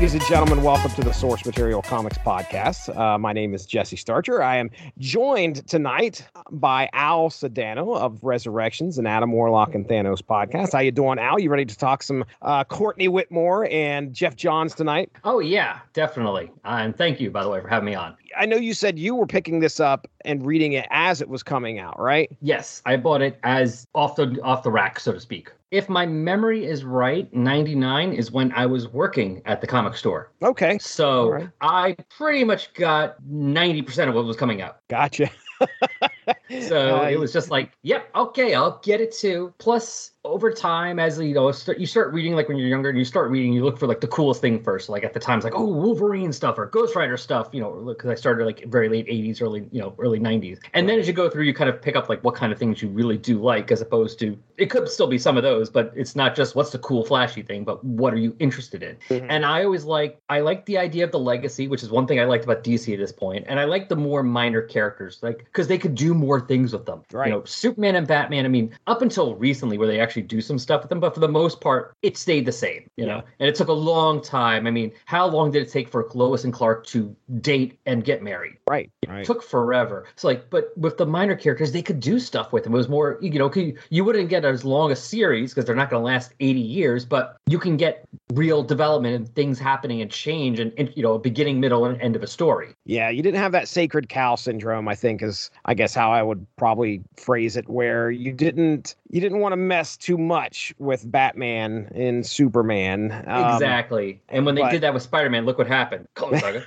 Ladies and gentlemen, welcome to the Source Material Comics Podcast. Uh, my name is Jesse Starcher. I am joined tonight by Al Sedano of Resurrections and Adam Warlock and Thanos podcast. How you doing, Al? You ready to talk some uh, Courtney Whitmore and Geoff Johns tonight? Oh yeah, definitely. Uh, and thank you, by the way, for having me on. I know you said you were picking this up and reading it as it was coming out, right? Yes, I bought it as off the off the rack, so to speak. If my memory is right, 99 is when I was working at the comic store. Okay. So right. I pretty much got 90% of what was coming out. Gotcha. so it was just like, yep, okay, I'll get it too. Plus, over time, as you know, start, you start reading like when you're younger, and you start reading, you look for like the coolest thing first. Like at the times, like oh, Wolverine stuff or Ghost Rider stuff, you know, because I started like very late '80s, early you know, early '90s, and then as you go through, you kind of pick up like what kind of things you really do like, as opposed to it could still be some of those, but it's not just what's the cool flashy thing, but what are you interested in? Mm-hmm. And I always like I like the idea of the legacy, which is one thing I liked about DC at this point, and I like the more minor characters, like because they could do more things with them. Right. You know, Superman and Batman. I mean, up until recently, where they actually do some stuff with them, but for the most part, it stayed the same. You yeah. know, and it took a long time. I mean, how long did it take for Lois and Clark to date and get married? Right. It right. took forever. It's like, but with the minor characters, they could do stuff with them. It was more, you know, you wouldn't get as long a series because they're not going to last 80 years, but you can get real development and things happening and change and, and you know, beginning, middle, and end of a story. Yeah, you didn't have that sacred cow syndrome. I think is, I guess, how I would probably phrase it, where you didn't you didn't want to mess too much with Batman and Superman. Um, exactly. And when they but, did that with Spider-Man, look what happened. Clone Saga.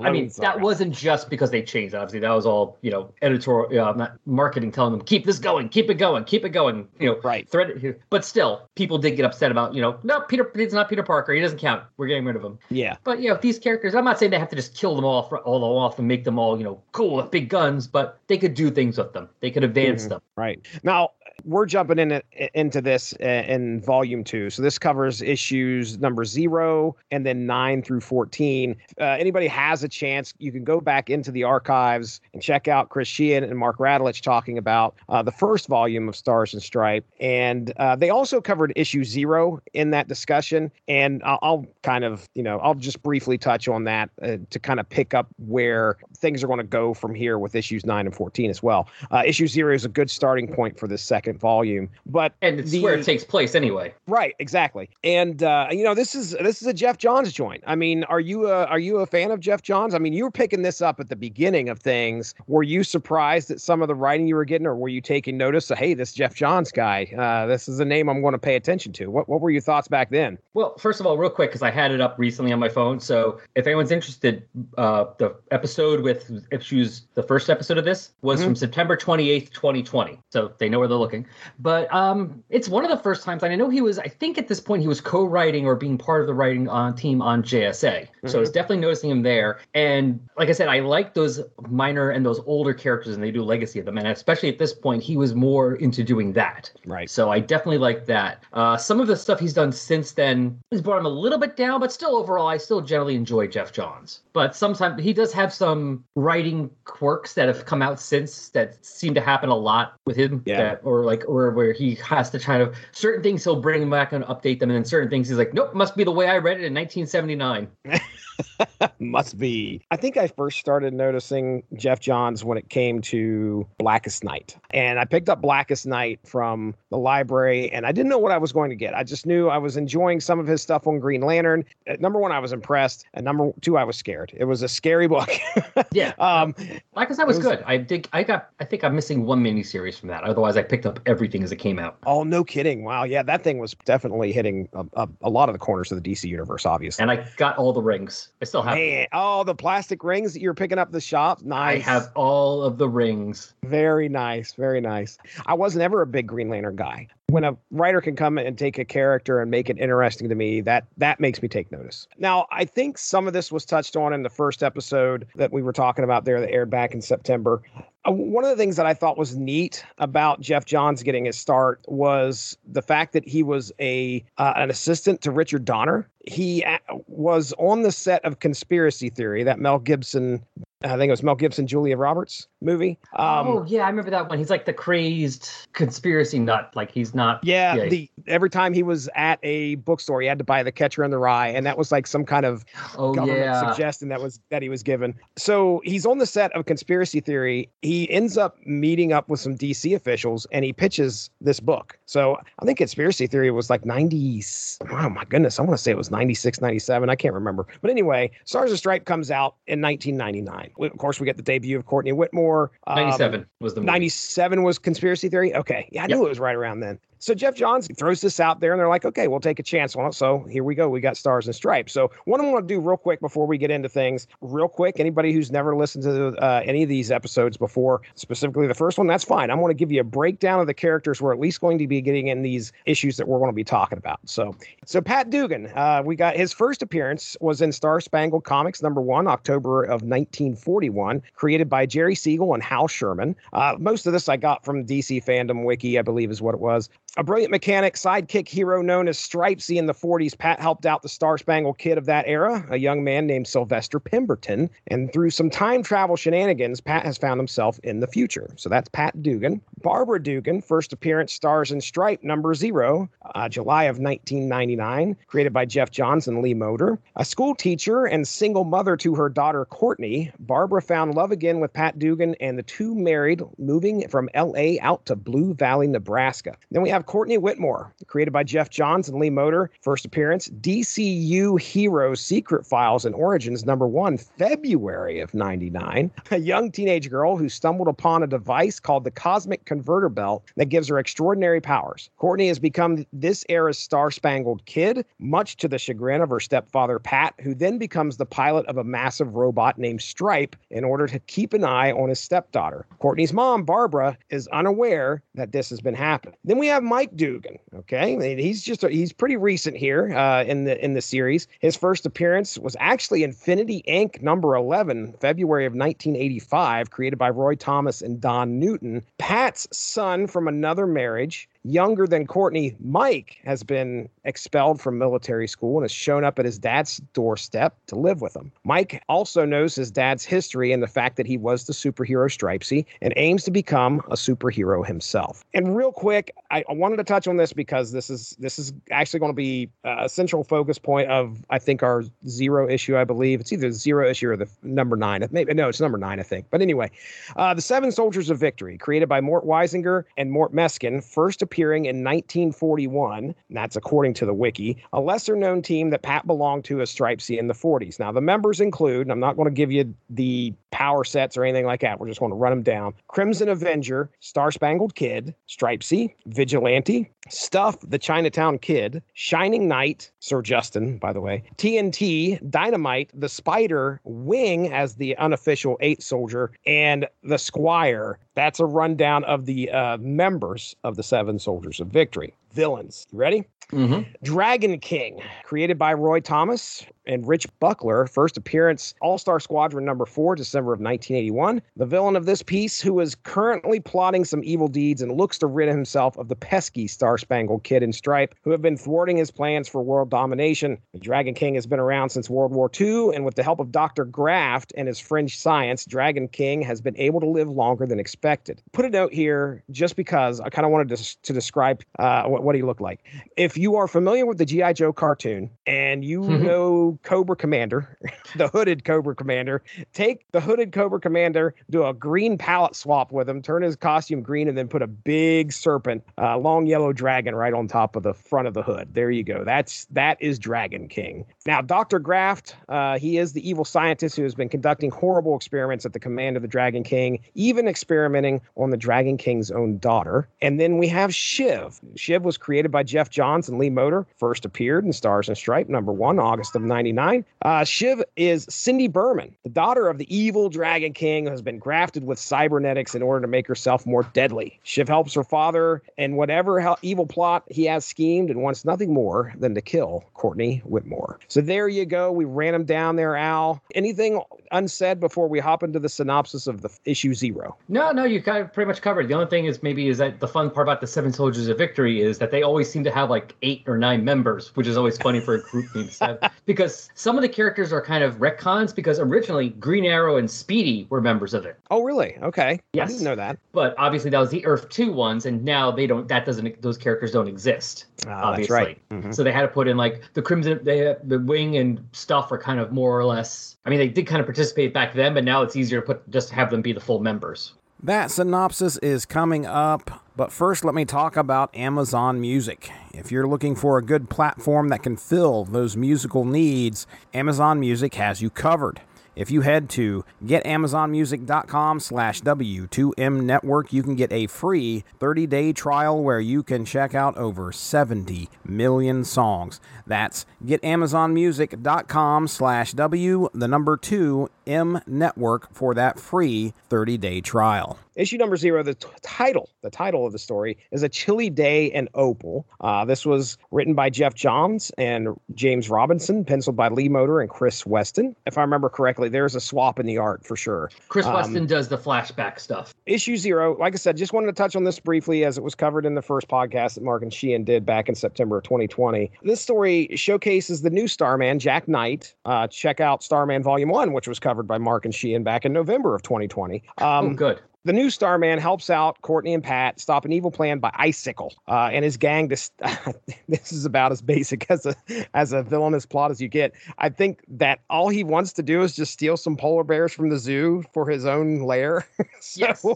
I mean, that wasn't just because they changed. Obviously, that was all you know, editorial, uh, not marketing, telling them keep this going, keep it going, keep it going. You know, right. Thread. it here. But still, people did get upset about you know, no, Peter. It's not Peter Parker. He doesn't count. We're getting rid of him. Yeah. But you know, these characters, I'm not saying they have to just kill them all, all off and make them all you know cool with big guns, but they could do things with them. They could advance mm-hmm. them. Right. Now, we're jumping in into this in volume two. So this covers issues number zero and then nine through 14. Uh, anybody has a chance, you can go back into the archives and check out Chris Sheehan and Mark Radulich talking about uh, the first volume of Stars and Stripe. And uh, they also covered issue zero in that discussion. And I'll, I'll kind of, you know, I'll just briefly touch on that uh, to kind of pick up where things are going to go from here with issues nine and 14 as well. Uh, issue zero is a good starting point for this second volume. But and it's the, where it takes place anyway. Right, exactly. And uh, you know, this is this is a Geoff Johns joint. I mean, are you a, are you a fan of Geoff Johns? I mean, you were picking this up at the beginning of things. Were you surprised at some of the writing you were getting, or were you taking notice of, hey, this Geoff Johns guy, uh, this is a name I'm going to pay attention to? What what were your thoughts back then? Well, first of all, real quick, because I had it up recently on my phone. So if anyone's interested, uh, the episode with issues, the first episode of this was mm-hmm. from September 28th, 2020. So they know where they're looking. But um, it's one of the first times, and I know he was, I think at this point he was co-writing or being part of the writing on team on JSA. Mm-hmm. So I was definitely noticing him there. And like I said, I like those minor and those older characters, and they do legacy of them. And especially at this point, he was more into doing that. Right. So I definitely like that. Uh, some of the stuff he's done since then has brought him a little bit down, but still overall, I still generally enjoy Geoff Johns. But sometimes he does have some writing quirks that have come out since that seem to happen a lot with him. Yeah. That, or like, or where he has to kind of certain things he'll bring back and update them, and then certain things he's like, nope, must be the way I read it in 1979. Must be. I think I first started noticing Geoff Johns when it came to Blackest Night. And I picked up Blackest Night from the library and I didn't know what I was going to get. I just knew I was enjoying some of his stuff on Green Lantern. At number one, I was impressed. And number two, I was scared. It was a scary book. yeah. Um, Blackest Night was, was, good. I did. I got, I think I'm missing one miniseries from that. Otherwise, I picked up everything as it came out. Oh, no kidding. Wow. Yeah. That thing was definitely hitting a, a, a lot of the corners of the DC universe, obviously. And I got all the rings. I still have. Man, oh, the plastic rings that you're picking up the shop. Nice. I have all of the rings. Very nice. Very nice. I wasn't ever a big Green Lantern guy. When a writer can come and take a character and make it interesting to me, that that makes me take notice. Now, I think some of this was touched on in the first episode that we were talking about there that aired back in September. Uh, one of the things that I thought was neat about Geoff Johns getting his start was the fact that he was a uh, an assistant to Richard Donner. He uh, was on the set of Conspiracy Theory, that Mel Gibson I think it was Mel Gibson, Julia Roberts movie. Um, oh yeah, I remember that one. He's like the crazed conspiracy nut. Like he's not. Yeah, yeah, the every time he was at a bookstore, he had to buy The Catcher in the Rye, and that was like some kind of oh, government yeah. suggestion that was that he was given. So he's on the set of Conspiracy Theory. He ends up meeting up with some DC officials, and he pitches this book. So I think Conspiracy Theory was like 90. Oh my goodness, I want to say it was 96, 97. I can't remember. But anyway, Stars and Stripe comes out in 1999. Of course, we get the debut of Courtney Whitmore. 97 um, was the movie. 97 was Conspiracy Theory. Okay, yeah, I yep. knew it was right around then. So Geoff Johns throws this out there, and they're like, okay, we'll take a chance on it. So here we go. We got stars and stripes. So what I want to do real quick before we get into things, real quick, anybody who's never listened to uh, any of these episodes before, specifically the first one, that's fine. I'm going to give you a breakdown of the characters we're at least going to be getting in these issues that we're going to be talking about. So, so Pat Dugan, uh, we got his first appearance was in Star Spangled Comics number one, October of 1941, created by Jerry Siegel and Hal Sherman. Uh, most of this I got from DC Fandom Wiki, I believe is what it was. A brilliant mechanic, sidekick hero known as Stripesy in the 40s, Pat helped out the Star Spangled Kid of that era, a young man named Sylvester Pemberton. And through some time travel shenanigans, Pat has found himself in the future. So that's Pat Dugan. Barbara Dugan, first appearance stars in Stripe number zero, uh, July of 1999, created by Geoff Johns and Lee Moder. A school teacher and single mother to her daughter Courtney, Barbara found love again with Pat Dugan, and the two married, moving from LA out to Blue Valley, Nebraska. Then we have have Courtney Whitmore, created by Geoff Johns and Lee Moder. First appearance, DCU Heroes Secret Files and Origins, number one, February of 99. A young teenage girl who stumbled upon a device called the Cosmic Converter Belt that gives her extraordinary powers. Courtney has become this era's star spangled kid, much to the chagrin of her stepfather, Pat, who then becomes the pilot of a massive robot named Stripe in order to keep an eye on his stepdaughter. Courtney's mom, Barbara, is unaware that this has been happening. Then we have Mike Dugan. Okay, he's just he's pretty recent here uh, in the in the series. His first appearance was actually Infinity Inc. number eleven, February of 1985, created by Roy Thomas and Don Newton. Pat's son from another marriage younger than Courtney, Mike has been expelled from military school and has shown up at his dad's doorstep to live with him. Mike also knows his dad's history and the fact that he was the superhero Stripesy and aims to become a superhero himself. And real quick, I, I wanted to touch on this because this is this is actually going to be a central focus point of I think our zero issue. I believe it's either zero issue or the number nine. Maybe no, it's number nine. I think. But anyway, uh, the Seven Soldiers of Victory, created by Mort Weisinger and Mort Meskin, first appearing in 1941. that's according to the wiki. A lesser known team that Pat belonged to as Stripesy in the 40s. Now, the members include, and I'm not going to give you the power sets or anything like that. We're just going to run them down Crimson Avenger, Star Spangled Kid, Stripesy, Vigilante, Stuff, the Chinatown Kid, Shining Knight, Sir Justin, by the way, TNT, Dynamite, the Spider, Wing as the unofficial eight soldier, and the Squire. That's a rundown of the uh, members of the Seven Soldiers of Victory. Villains. You ready? Mm-hmm. Dragon King, created by Roy Thomas and Rich Buckler. First appearance, All Star Squadron number four, December of 1981. The villain of this piece, who is currently plotting some evil deeds and looks to rid himself of the pesky Star Spangled Kid and Stripe, who have been thwarting his plans for world domination. The Dragon King has been around since World War II, and with the help of Dr. Graft and his fringe science, Dragon King has been able to live longer than expected. Put a note here just because I kind of wanted to, to describe uh, what, what he looked like. If you are familiar with the G.I. Joe cartoon and you mm-hmm. know Cobra Commander, the hooded Cobra Commander, take the hooded Cobra Commander, do a green palette swap with him, turn his costume green, and then put a big serpent, uh, long yellow dragon right on top of the front of the hood. There you go. That's that is Dragon King. Now, Dr. Graft, uh, he is the evil scientist who has been conducting horrible experiments at the command of the Dragon King, even experimenting on the Dragon King's own daughter. And then we have Shiv. Shiv was created by Geoff Johns and Lee Moder, first appeared in Stars and Stripe, number one, August of 99. Uh, Shiv is Cindy Burman, the daughter of the evil Dragon King, who has been grafted with cybernetics in order to make herself more deadly. Shiv helps her father in whatever evil plot he has schemed and wants nothing more than to kill Courtney Whitmore. So there you go. We ran them down there, Al. Anything unsaid before we hop into the synopsis of the issue zero? No, no, you kind of pretty much covered. The only thing is maybe is that the fun part about the Seven Soldiers of Victory is that they always seem to have like eight or nine members, which is always funny for a group name because some of the characters are kind of retcons because originally Green Arrow and Speedy were members of it. Oh, really? Okay. Yes. I didn't know that. But obviously that was the Earth 2 ones, and now they don't, that doesn't, those characters don't exist. Oh, obviously. That's right. Mm-hmm. So they had to put in like the Crimson, they, the Wing and stuff are kind of more or less, I mean, they did kind of participate back then, but now it's easier to put, just have them be the full members. That synopsis is coming up, but first let me talk about Amazon Music. If you're looking for a good platform that can fill those musical needs, Amazon Music has you covered. If you head to getamazonmusic.com slash W2M network, you can get a free 30-day trial where you can check out over 70 million songs. That's getamazonmusic.com slash W, the number 2 M network for that free 30-day trial. Issue number zero, the t- title, the title of the story is A Chilly Day in Opal. Uh, this was written by Geoff Johns and James Robinson, penciled by Lee Moder and Chris Weston. If I remember correctly, there's a swap in the art for sure. Chris um, Weston does the flashback stuff. Issue zero, like I said, just wanted to touch on this briefly as it was covered in the first podcast that Mark and Sheehan did back in September of 2020. This story showcases the new Starman, Jack Knight. Uh, check out Starman Volume 1, which was covered by Mark and Sheehan back in November of 2020. Um, oh, good. The new Starman helps out Courtney and Pat stop an evil plan by Icicle uh, and his gang. To st- this is about as basic as a as a villainous plot as you get. I think that all he wants to do is just steal some polar bears from the zoo for his own lair. so, yes,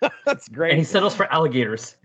that's great. And he settles for alligators.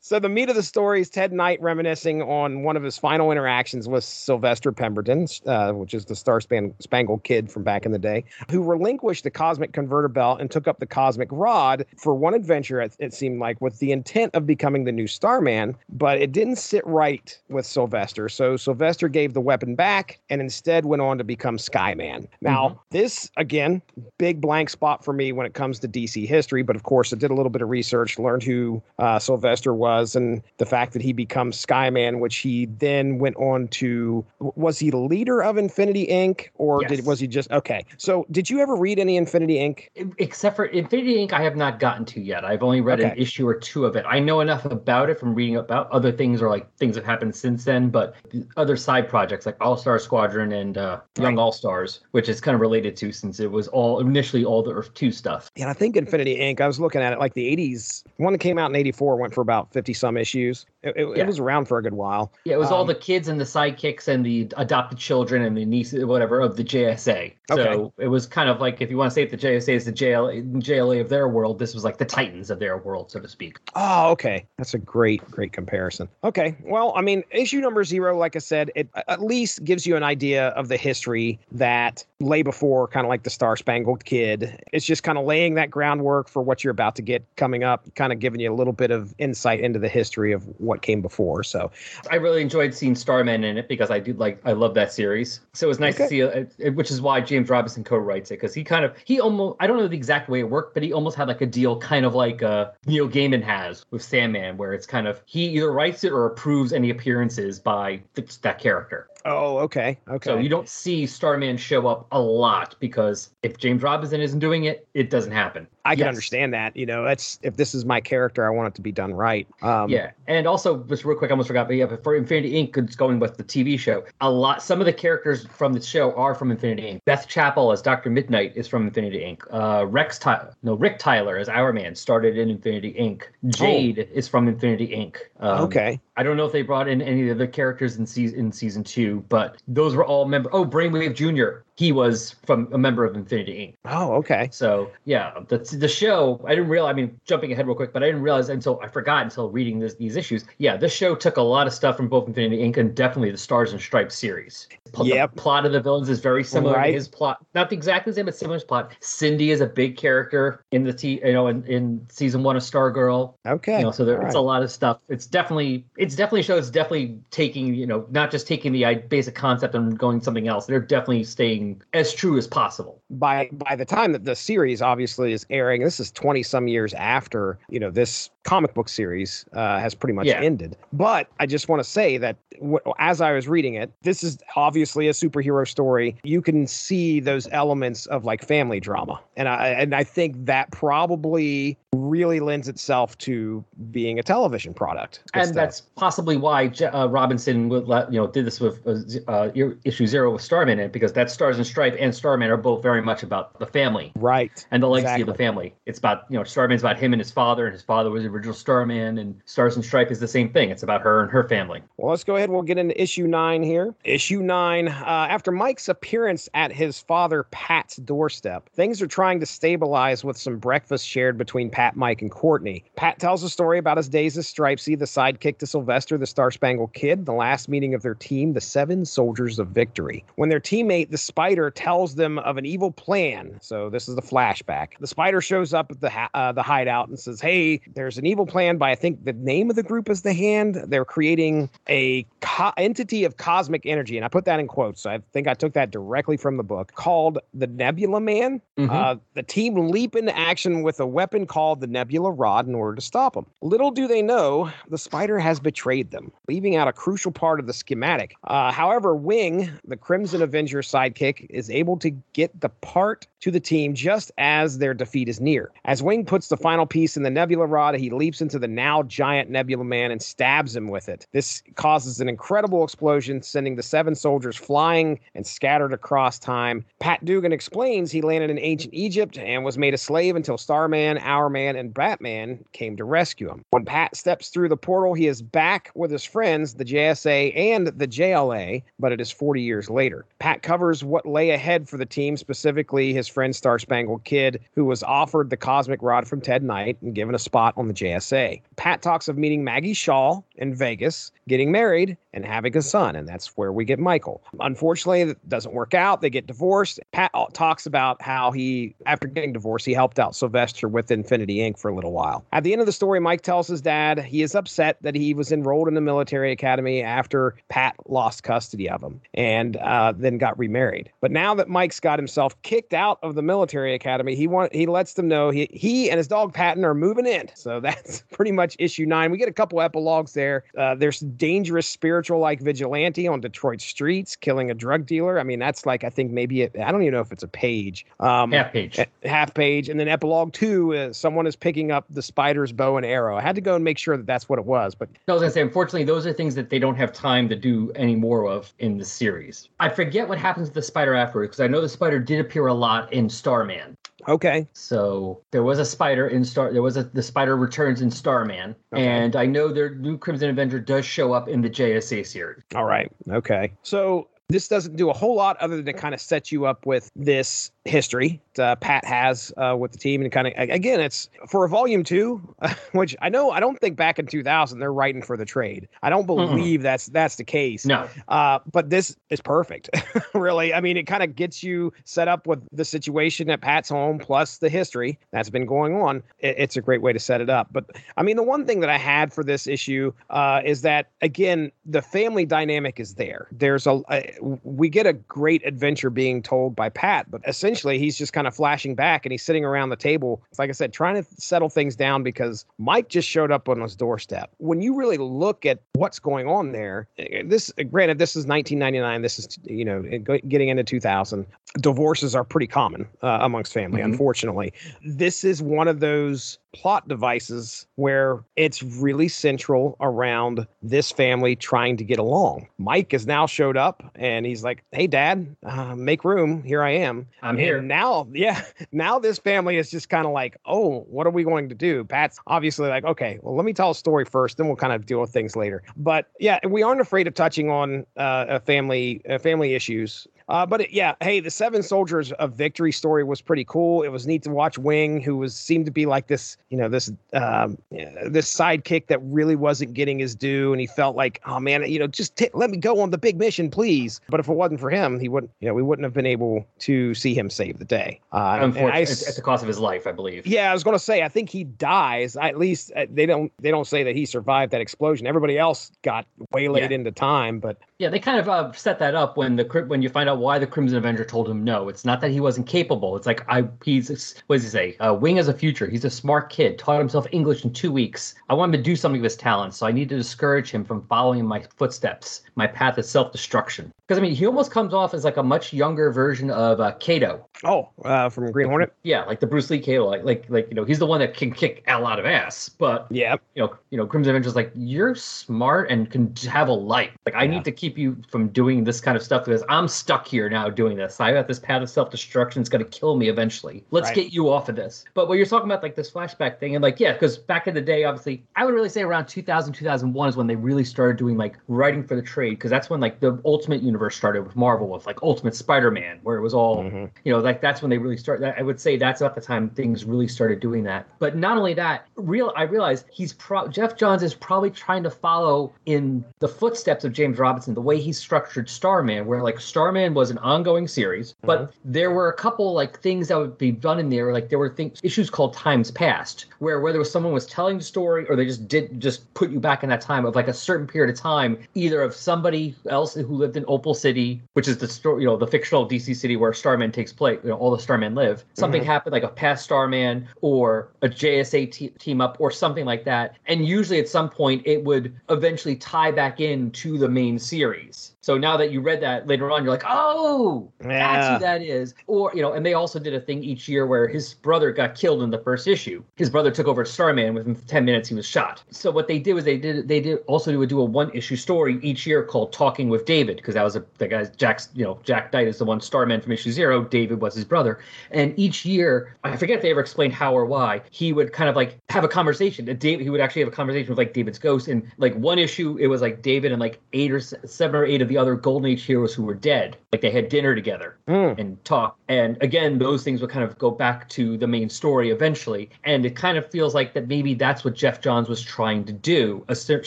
So the meat of the story is Ted Knight reminiscing on one of his final interactions with Sylvester Pemberton, uh, which is the Star Spangled Kid from back in the day, who relinquished the cosmic converter belt and took up the cosmic rod for one adventure, it, it, seemed like, with the intent of becoming the new Starman, but it didn't sit right with Sylvester. So Sylvester gave the weapon back and instead went on to become Skyman. Now, mm-hmm. this, again, big blank spot for me when it comes to DC history, but of course, I did a little bit of research, learned who uh, Sylvester was, and the fact that he becomes Skyman, which he then went on to. Was he the leader of Infinity Inc., or yes. did was he just. Okay. So, did you ever read any Infinity Inc.? Except for Infinity Inc. I have not gotten to yet. I've only read okay. an issue or two of it. I know enough about it from reading about other things or like things that happened since then, but other side projects like All Star Squadron and uh, Young right. All Stars, which is kind of related to since it was all initially all the Earth 2 stuff. Yeah, I think Infinity Inc. I was looking at it like the 80s. One that came out in 84 went for about 50 some issues. It, it, yeah. it was around for a good while. Yeah, it was um, all the kids and the sidekicks and the adopted children and the nieces, whatever, of the JSA. So okay. it was kind of like if you want to say that the JSA is the JL, JLA of their world, this was like the Titans of their world, so to speak. Oh, okay. That's a great, great comparison. Okay. Well, I mean, issue number zero, like I said, it at least gives you an idea of the history that lay before kind of like the Star Spangled Kid. It's just kind of laying that groundwork for what you're about to get coming up, kind of giving you a little bit of insight into the history of what came before. So I really enjoyed seeing Starman in it because I do like, I love that series. So it was nice okay. to see, it, which is why James Robinson co writes it because he kind of, he almost, I don't know the exact way it worked, but he almost had like a deal kind of like uh, Neil Gaiman has with Sandman, where it's kind of he either writes it or approves any appearances by th- that character. Oh, okay. Okay. So you don't see Starman show up a lot because if James Robinson isn't doing it, it doesn't happen. I can yes. understand that. You know, that's if this is my character, I want it to be done right. Um, yeah, and also just real quick, I almost forgot, but yeah, for Infinity Inc. it's going with the TV show. A lot, some of the characters from the show are from Infinity Inc. Beth Chapel as Doctor Midnight is from Infinity Inc. Uh, Rex, Ty- no, Rick Tyler as Hourman started in Infinity Inc. Jade oh. is from Infinity Inc. Um, okay. I don't know if they brought in any of the characters in season in season two, but those were all member. Oh, Brainwave Junior he was from a member of Infinity Inc. Oh, okay. So yeah, the the show. I didn't realize. I mean, jumping ahead real quick, but I didn't realize until I forgot until reading this, these issues. Yeah, this show took a lot of stuff from both Infinity Inc. and definitely the Stars and Stripes series. Yeah, the plot of the villains is very similar right. to his plot. Not exactly the same, but similar plot. Cindy is a big character in the t. You know, in, in season one of Stargirl. Okay. You know, so there, it's right. a lot of stuff. It's definitely it's definitely show. It's definitely taking you know not just taking the basic concept and going something else. They're definitely staying as true as possible. By by the time that the series obviously is airing, this is twenty some years after you know this comic book series uh, has pretty much yeah. ended. But I just want to say that w- as I was reading it, this is obviously a superhero story. You can see those elements of like family drama, and I and I think that probably really lends itself to being a television product. And stuff. that's possibly why uh, Robinson would let, you know did this with uh, uh issue zero with Starman in it because that Stars and Stripe and Starman are both very much about the family, right, and the legacy exactly. of the family. It's about you know Starman's about him and his father, and his father was the original Starman, and Stars and Stripe is the same thing. It's about her and her family. Well, let's go ahead. We'll get into issue nine here. Issue nine. Uh, after Mike's appearance at his father Pat's doorstep, things are trying to stabilize with some breakfast shared between Pat, Mike, and Courtney. Pat tells a story about his days as Stripesy, the sidekick to Sylvester, the Star Spangled Kid, the last meeting of their team, the Seven Soldiers of Victory. When their teammate, the Spider, tells them of an evil plan, so this is the flashback. The Spider shows up at the ha- uh, the hideout and says, "Hey, there's an evil plan by I think the name of the group is the Hand. They're creating a co- entity of cosmic energy, and I put that in quotes. So I think I took that directly from the book called the Nebula Man. Mm-hmm. Uh, the team leap into action with a weapon called the Nebula Rod in order to stop them. Little do they know, the Spider has betrayed them, leaving out a crucial part of the schematic. Uh, however, Wing, the Crimson Avenger sidekick, is able to get the part to the team just as their defeat is near. As Wing puts the final piece in the Nebula Rod, he leaps into the now giant Nebula Man and stabs him with it. This causes an incredible explosion, sending the seven soldiers flying and scattered across time. Pat Dugan explains he landed in ancient Egypt and was made a slave until Starman, Hourman, and Batman came to rescue him. When Pat steps through the portal, he is back with his friends, the JSA and the JLA, but it is 40 years later. Pat covers what lay ahead for the team, specifically his friend Star Spangled Kid, who was offered the cosmic rod from Ted Knight and given a spot on the JSA. Pat talks of meeting Maggie Shaw in Vegas, getting married, and having a son, and that's where we get Michael. Unfortunately, it doesn't work out. They get divorced. Pat talks about how he, after getting divorced, he helped out Sylvester with Infinity Inc. for a little while. At the end of the story, Mike tells his dad he is upset that he was enrolled in the military academy after Pat lost custody of him and uh, then got remarried. But now that Mike's got himself kicked out of the military academy, he want he lets them know he he and his dog Patton are moving in. So that's pretty much issue nine. We get a couple epilogues there. Uh, there's dangerous spiritual like vigilante on Detroit streets killing a drug dealer. I mean, that's like I think maybe I don't even know if it's a page. Um, half page. Half page, and then epilogue two is someone is picking up the spider's bow and arrow. I had to go and make sure that that's what it was. But I was gonna say, unfortunately, those are things that they don't have time to do any more of in the series. I forget what happens to the spider afterwards because I know the spider did appear a lot in Starman. Okay. So there was a spider in Star. There was a the spider returns in Starman, okay. and I know their new Crimson Avenger does show up in the JSA series. All right. Okay. So this doesn't do a whole lot other than to kind of set you up with this history uh, Pat has uh, with the team, and kind of again, it's for a volume two, which I know I don't think back in 2000 they're writing for the trade. I don't believe mm-hmm. that's that's the case. No, uh, but this is perfect, really. I mean, it kind of gets you set up with the situation at Pat's home plus the history that's been going on. It, it's a great way to set it up. But I mean, the one thing that I had for this issue uh, is that again, the family dynamic is there. There's a, a we get a great adventure being told by Pat, but essentially he's just kind of flashing back and he's sitting around the table, like I said, trying to settle things down because Mike just showed up on his doorstep. When you really look at what's going on there, eh, this, granted, this is 1999, this is, you know, getting into 2000. Divorces are pretty common uh, amongst family, mm-hmm. unfortunately. This is one of those plot devices where it's really central around this family trying to get along. Mike has now showed up and he's like, "Hey, Dad, uh, make room. Here I am. I'm here." And now, yeah, now this family is just kind of like, "Oh, what are we going to do?" Pat's obviously like, "Okay, well, let me tell a story first, then we'll kind of deal with things later." But yeah, we aren't afraid of touching on uh, a family uh, family issues uh, but it, yeah, hey, the Seven Soldiers of Victory story was pretty cool. It was neat to watch Wing, who was seemed to be like this, you know, this um, this sidekick that really wasn't getting his due, and he felt like, oh man, you know, just t- let me go on the big mission, please. But if it wasn't for him, he wouldn't, you know, we wouldn't have been able to see him save the day. Uh, Unfortunately, I, at the cost of his life, I believe. Yeah, I was going to say, I think he dies. At least uh, they don't they don't say that he survived that explosion. Everybody else got waylaid yeah. into time, but yeah, they kind of uh, set that up when the when you find out why the Crimson Avenger told him no. It's not that he wasn't capable. It's like I he's what does he say? Uh, Wing has a future. He's a smart kid. Taught himself English in two weeks. I want him to do something with his talents, so I need to discourage him from following in my footsteps. My path is self destruction. Because I mean, he almost comes off as like a much younger version of uh, Kato. Oh, uh, from Green Hornet. Yeah, like the Bruce Lee Kato. Like, like, like you know, he's the one that can kick a lot of ass. But yeah, you know, you know, Crimson Avenger's like you're smart and can have a life. Like, I yeah. need to keep you from doing this kind of stuff because I'm stuck here now doing this. I got this path of self destruction. It's going to kill me eventually. Let's right. get you off of this. But what you're talking about, like this flashback thing, and like yeah, because back in the day, obviously, I would really say around 2000, 2001 is when they really started doing like writing for the trade because that's when like the Ultimate Universe started with Marvel with like Ultimate Spider-Man, where it was all mm-hmm. you know like that's when they really started. I would say that's about the time things really started doing that. But not only that, real I realized he's pro- Geoff Johns is probably trying to follow in the footsteps of James Robinson the way he structured Starman, where like Starman was an ongoing series, mm-hmm. but there were a couple like things that would be done in there. Like there were things issues called Times Past, where whether was someone was telling the story or they just did just put you back in that time of like a certain period of time, either of somebody else who lived in Opal City, which is the story, you know, the fictional DC city where Starman takes place, you know, all the Starmen live. Something mm-hmm. happened like a past Starman or a JSA team up or something like that. And usually at some point it would eventually tie back into the main series. So now that you read that later on, you're like, oh, yeah. that's who that is. Or, you know, and they also did a thing each year where his brother got killed in the first issue. His brother took over Starman. Within 10 minutes, he was shot. So what they did was they did they did also would do a one issue story each year called Talking with David, because that was a, the guy's Jack's, you know, Jack Knight is the one Starman from issue zero. David was his brother. And each year, I forget if they ever explained how or why, he would kind of like have a conversation. David, he would actually have a conversation with like David's ghost. And like one issue, it was like David and like eight or seven or eight of the other Golden Age heroes who were dead. Like they had dinner together mm. and talk. And again, those things would kind of go back to the main story eventually. And it kind of feels like that maybe that's what Geoff Johns was trying to do, a st-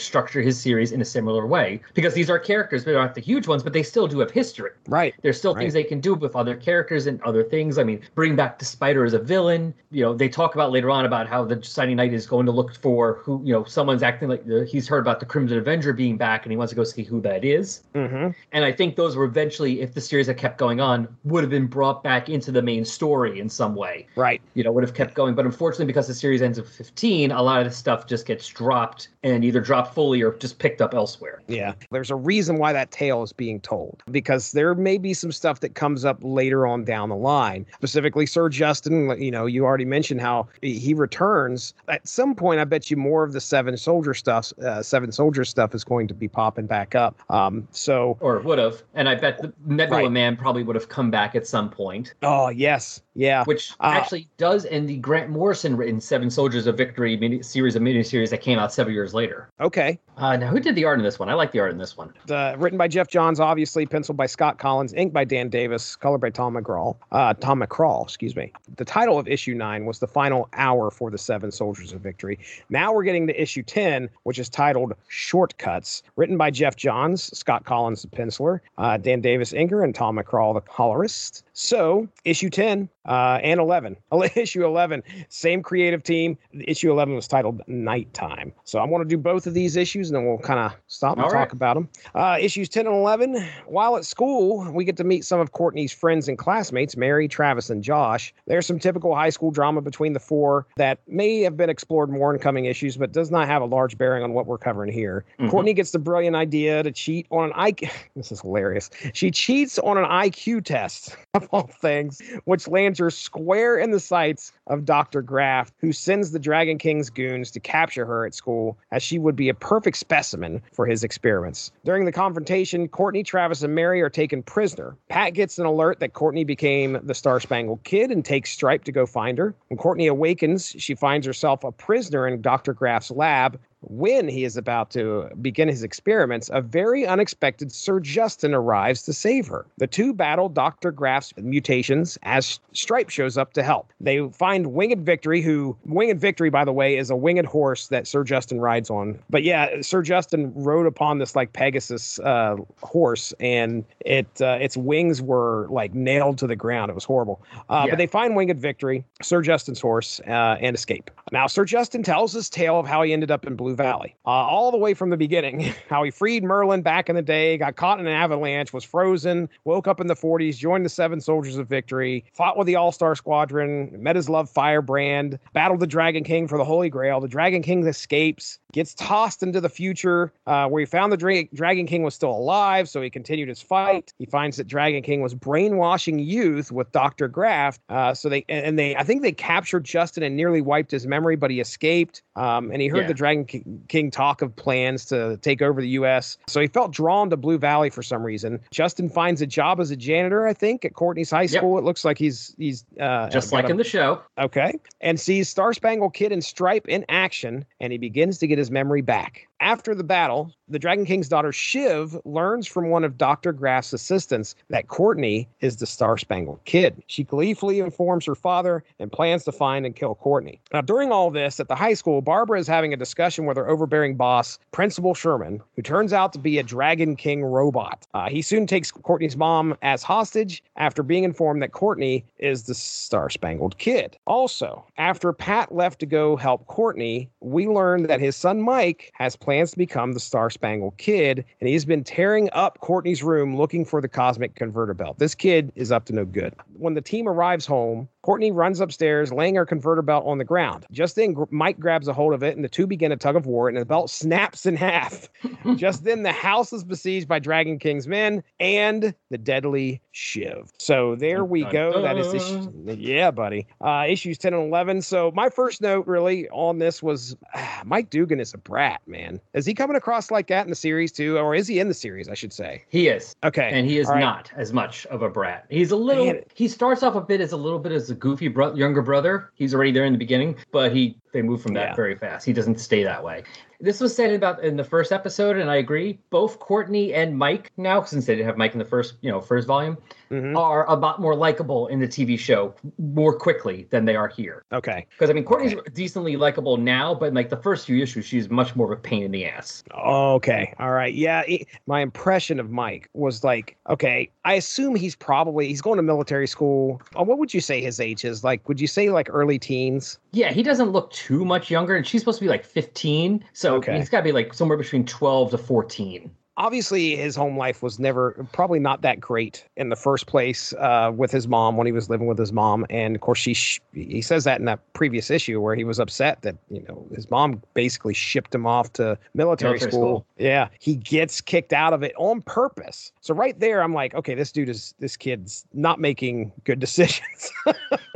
structure his series in a similar way. Because these are characters, they aren't the huge ones, but they still do have history. Right. There's still right. things they can do with other characters and other things. I mean, bring back the Spider as a villain. You know, they talk about later on about how the Shining Knight is going to look for who, you know, someone's acting like the, he's heard about the Crimson Avenger being back and he wants to go see who that is. Mm-hmm. And I think those were eventually, if the series had kept going on, would have been brought back into the main story in some way. Right. You know, would have kept going. But unfortunately, because the series ends at 15, a lot of the stuff just gets dropped and either dropped fully or just picked up elsewhere. Yeah. There's a reason why that tale is being told because there may be some stuff that comes up later on down the line. Specifically, Sir Justin, you know, you already mentioned how he returns. At some point, I bet you more of the Seven Soldier stuff, uh, Seven Soldier stuff is going to be popping back up. Um, so. Or would have. And I bet the Nebula right. Man probably would have come back at some point. Oh, yes. Yeah. Which uh, actually does in the Grant Morrison written Seven Soldiers of Victory mini- series of miniseries that came out seven years later. Okay. Uh, now, who did the art in this one? I like the art in this one. The, written by Geoff Johns, obviously, penciled by Scott Kolins, inked by Dan Davis, colored by Tom McGraw. Uh, Tom McCraw, excuse me. The title of issue nine was the final hour for the Seven Soldiers of Victory. Now we're getting to issue 10, which is titled Shortcuts, written by Geoff Johns, Scott Kolins, the penciler, uh, Dan Davis, inker, and Tom McCraw, the colorist. So, issue 10 uh, and 11. issue 11, same creative team. Issue 11 was titled Nighttime. So, I want to do both of these issues and then we'll kind of stop and All talk right. about them. Uh, issues 10 and 11, while at school, we get to meet some of Courtney's friends and classmates, Mary, Travis, and Josh. There's some typical high school drama between the four that may have been explored more in coming issues, but does not have a large bearing on what we're covering here. Mm-hmm. Courtney gets the brilliant idea to cheat on an IQ. This is hilarious. She cheats on an IQ test all things, which lands her square in the sights of Dr. Graff, who sends the Dragon King's goons to capture her at school, as she would be a perfect specimen for his experiments. During the confrontation, Courtney, Travis, and Mary are taken prisoner. Pat gets an alert that Courtney became the Star Spangled Kid and takes Stripe to go find her. When Courtney awakens, she finds herself a prisoner in Dr. Graff's lab when he is about to begin his experiments, a very unexpected Sir Justin arrives to save her. The two battle Dr. Graff's mutations as Stripe shows up to help. They find Winged Victory, who, Winged Victory, by the way, is a winged horse that Sir Justin rides on. But yeah, Sir Justin rode upon this like Pegasus uh, horse, and it uh, its wings were like nailed to the ground. It was horrible. Uh, yeah. But they find Winged Victory, Sir Justin's horse, uh, and escape. Now, Sir Justin tells his tale of how he ended up in Blue Valley, uh, all the way from the beginning. How he freed Merlin back in the day, got caught in an avalanche, was frozen, woke up in the 40s, joined the Seven Soldiers of Victory, fought with the All Star Squadron, met his love Firebrand, battled the Dragon King for the Holy Grail. The Dragon King escapes, gets tossed into the future uh, where he found the Dra- Dragon King was still alive, so he continued his fight. He finds that Dragon King was brainwashing youth with Dr. Graff. Uh, so they and they I think they captured Justin and nearly wiped his memory, but he escaped. Um, and he heard Yeah. the Dragon King, talk of plans to take over the U.S. So he felt drawn to Blue Valley for some reason. Justin finds a job as a janitor, I think, at Courtney's high Yep. school. It looks like he's he's uh, Just like a- in the show. Okay. And sees Star Spangled Kid and Stripe in action, and he begins to get his memory back. After the battle, the Dragon King's daughter Shiv learns from one of Dr. Graff's assistants that Courtney is the Star Spangled Kid. She gleefully informs her father and plans to find and kill Courtney. Now, during all this, at the high school, Barbara is having a discussion with her overbearing boss, Principal Sherman, who turns out to be a Dragon King robot. Uh, he soon takes Courtney's mom as hostage after being informed that Courtney is the Star Spangled Kid. Also, after Pat left to go help Courtney, we learn that his son Mike has plans to become the Star Spangled Kid, and he's been tearing up Courtney's room looking for the cosmic converter belt. This kid is up to no good. When the team arrives home, Courtney runs upstairs, laying her converter belt on the ground. Just then, Mike grabs a hold of it, and the two begin a tug of war, and the belt snaps in half. Just then, the house is besieged by Dragon King's men and the deadly Shiv. So there we go. That is, issue, yeah, buddy. Uh, issues 10 and 11. So my first note really on this was ah, Mike Dugan is a brat, man. Is he coming across like that in the series too? Or is he in the series, I should say? He is. Okay. And he is right. not as much of a brat. He's a little. Man. He starts off a bit as a little bit as a goofy bro- younger brother. He's already there in the beginning, but he they move from that Yeah. very fast. He doesn't stay that way. This was said about in the first episode, and I agree. Both Courtney and Mike now, since they didn't have Mike in the first, you know, first volume, Mhm. are a lot more likable in the TV show more quickly than they are here. Okay. Because I mean, Courtney's decently likable now, but in like the first few issues, she's much more of a pain in the ass. Okay. All right. Yeah. my impression of Mike was like, okay, I assume he's probably he's going to military school. Oh, what would you say his age is? Like, would you say like early teens? Yeah, he doesn't look too much younger, and she's supposed to be like 15. So Okay. he's got to be like somewhere between 12 to 14. Obviously his home life was never probably not that great in the first place uh, with his mom when he was living with his mom and of course she sh- he says that in that previous issue where he was upset that you know his mom basically shipped him off to military, Military school. school. yeah he gets kicked out of it on purpose so right there i'm like okay this dude is this kid's not making good decisions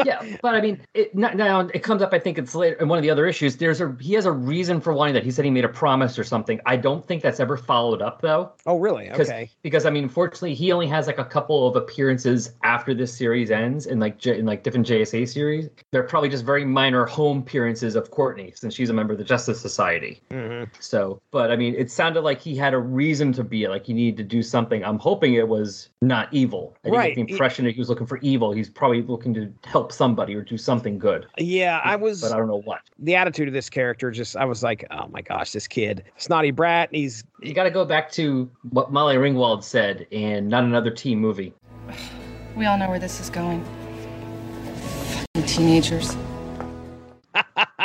yeah, but I mean, it, not, now it comes up. I think it's later in one of the other issues. There's a he has a reason for wanting that. He said he made a promise or something. I don't think that's ever followed up though. Oh really okay because I mean, unfortunately, he only has like a couple of appearances after this series ends in like J, in like different JSA series. They're probably just very minor home appearances of Courtney since she's a member of the Justice Society. Mhm. So, but I mean, it sounded like he had a reason to be like he needed to do something. I'm hoping it was not evil. I Right. get the impression that he was looking for evil. He's probably looking to help somebody or do something good. yeah i was but I don't know what. the attitude of this character just i was like oh my gosh this kid snotty brat he's You got to go back to what Molly Ringwald said in Not Another Teen Movie. We all know where this is going. Fucking teenagers.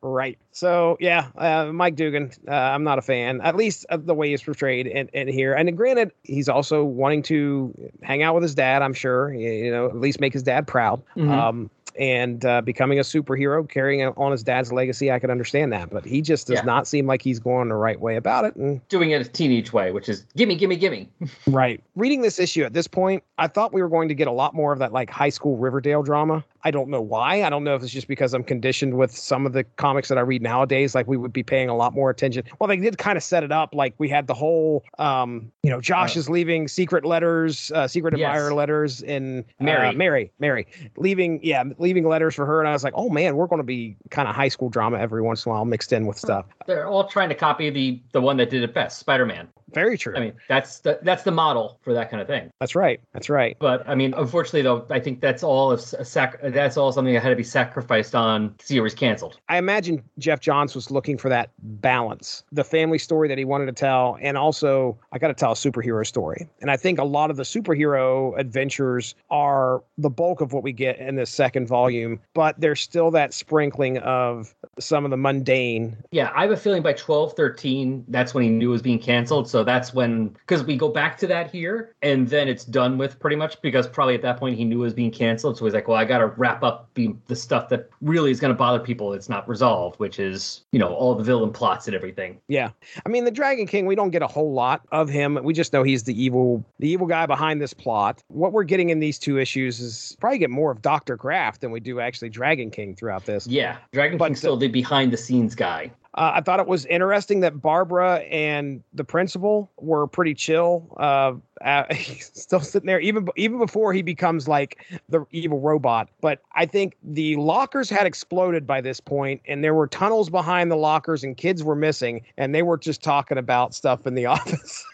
Right. So yeah, uh, Mike Dugan, uh, I'm not a fan, at least of the way he's portrayed in, in here. And granted, he's also wanting to hang out with his dad. I'm sure, you know, at least make his dad proud. Mhm. Um, and uh, becoming a superhero, carrying on his dad's legacy, I can understand that. But he just does Yeah. not seem like he's going the right way about it. And Doing it a teenage way, which is gimme, gimme, gimme. Right. Reading this issue at this point, I thought we were going to get a lot more of that like high school Riverdale drama. I don't know why. I don't know if it's just because I'm conditioned with some of the comics that I read nowadays. Like we would be paying a lot more attention. Well, they did kind of set it up. Like we had the whole, um, you know, Josh Uh, is leaving secret letters, uh, secret Yes. admirer letters, and Mary. uh, Mary, Mary, leaving, yeah, leaving letters for her. And I was like, oh man, we're going to be kind of high school drama every once in a while mixed in with stuff. They're all trying to copy the the one that did it best, Spider-Man. Very true. I mean, that's the that's the model for that kind of thing. That's right. That's right. But I mean, unfortunately, though, I think that's all a sac- that's all something that had to be sacrificed on series canceled. I imagine Geoff Johns was looking for that balance, the family story that he wanted to tell, and also I got to tell a superhero story. And I think a lot of the superhero adventures are the bulk of what we get in this second volume, but there's still that sprinkling of some of the mundane. Yeah, I have a feeling by 12, 13, that's when he knew it was being canceled. So that's when because we go back to that here, and then it's done with pretty much because probably at that point he knew it was being canceled. So he's like, well, I got to wrap up the, the stuff that really is going to bother people. It's not resolved, which is you know all the villain plots and everything. Yeah, I mean the Dragon King, we don't get a whole lot of him. We just know he's the evil the evil guy behind this plot. What we're getting in these two issues is probably get more of Doctor Graft than we do actually Dragon King throughout this. Yeah, Dragon but King's still the behind the scenes guy. Uh, I thought it was interesting that Barbara and the principal were pretty chill. Uh, uh, still sitting there, even even before he becomes like the evil robot. But I think the lockers had exploded by this point, and there were tunnels behind the lockers, and kids were missing, and they were just talking about stuff in the office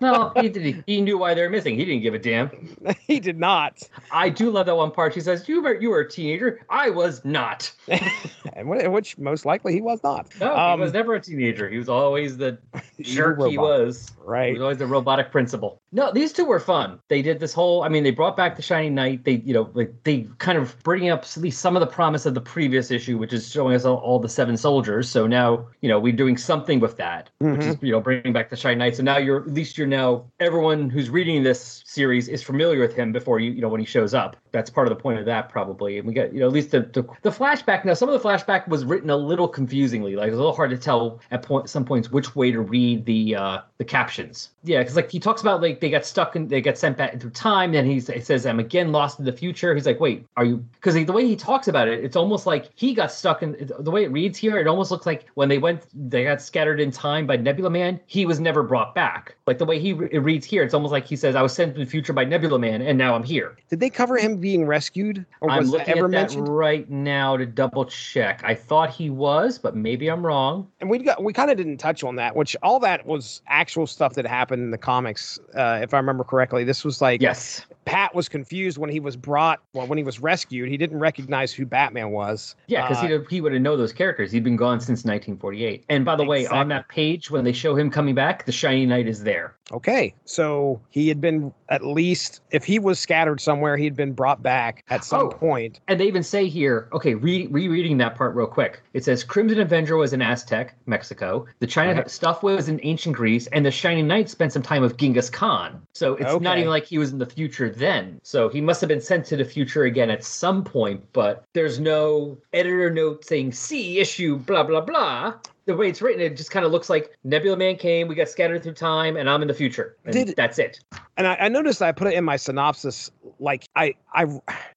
no, he did. He knew why they're missing. He didn't give a damn. he did not. I do love that one part. She says, "You were you were a teenager. I was not." and which most likely he was not. No, um, he was never a teenager. He was always the jerk he was. Right. He was always the robotic principal. No, these two were fun. They did this whole. I mean, they brought back the Shining Knight. They, you know, like they kind of bringing up at least some of the promise of the previous issue, which is showing us all, all the seven soldiers. So now, you know, we're doing something with that, mm-hmm. which is you know bringing back the Shining Knight. So now you're at least you're now everyone who's reading this series is familiar with him before you you know when he shows up. That's part of the point of that probably. And we get you know at least the the, the flashback. Now some of the flashback was written a little confusingly. Like it's a little hard to tell at point some points which way to read the uh the captions. Yeah, because like he talks about like they got stuck and they got sent back through time. Then he says I'm again lost in the future. He's like, wait, are you? Because the way he talks about it, it's almost like he got stuck in the way it reads here. It almost looks like when they went, they got scattered in time by Nebula Man. He was never brought back. Like the way he it reads here, it's almost like he says I was sent to the future by Nebula Man, and now I'm here. Did they cover him being rescued, or was I'm looking ever at that mentioned? right now to double check. I thought he was, but maybe I'm wrong. And we got we kind of didn't touch on that, which all that was actual stuff that happened in the comics, uh, if I remember correctly. This was like yes, Pat was confused when he was brought, well, when he was rescued. He didn't recognize who Batman was. Yeah, because uh, he he would have know those characters. He'd been gone since 1948. And by the exactly. way, on that page when they show him coming back, the Shiny Knight is there. Okay, so he had been at least, if he was scattered somewhere, he'd been brought back at some oh, point. And they even say here, okay, re- rereading that part real quick. It says Crimson Avenger was in Aztec, Mexico. The China stuff was in ancient Greece, and the Shining Knight spent some time with Genghis Khan. So it's okay. not even like he was in the future then. So he must have been sent to the future again at some point, but there's no editor note saying see issue blah blah blah the way it's written, it just kind of looks like Nebula Man came, we got scattered through time, and I'm in the future. And Did, that's it. And I, I noticed I put it in my synopsis. Like I, I,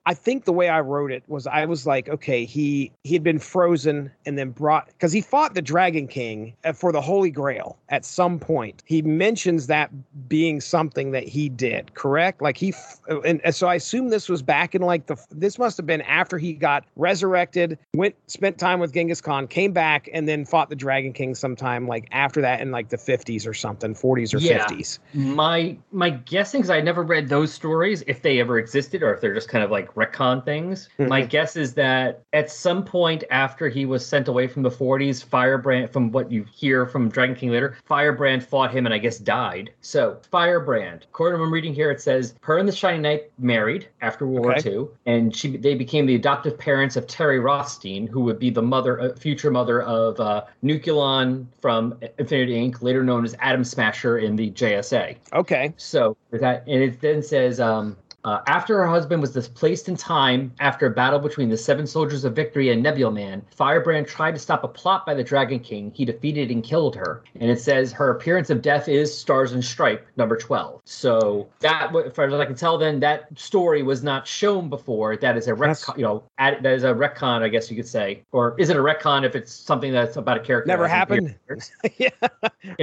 I think the way I wrote it was I was like, okay, he he had been frozen and then brought because he fought the Dragon King uh, for the Holy Grail at some point. He mentions that being something that he did, correct? Like he, and, and so I assume this was back in like the this must have been after he got resurrected, went spent time with Genghis Khan, came back, and then fought the Dragon King sometime like after that in like the 50s or something, 40s or yeah. 50s. My my guessing because I never read those stories if they ever existed or if they're just kind of like retcon things. Mm-hmm. My guess is that at some point after he was sent away from the 40s, Firebrand, from what you hear from Dragon King later, Firebrand fought him and I guess died. So Firebrand, according to what I'm reading here, it says her and the Shining Knight married after World okay. War II, and she they became the adoptive parents of Terry Rothstein, who would be the mother, uh, future mother of uh, Nucleon from Infinity Inc., later known as Atom Smasher in the JSA. Okay. So that, and it then says, um, uh, after her husband was displaced in time after a battle between the Seven Soldiers of Victory and Nebula Man, Firebrand tried to stop a plot by the Dragon King. He defeated and killed her. And it says her appearance of death is Stars and Stripe, number 12. So that, as far as I can tell, then that story was not shown before. That is a retcon, you know, that is a retcon, I guess you could say. Or is it a retcon if it's something that's about a character? Never happened. yeah,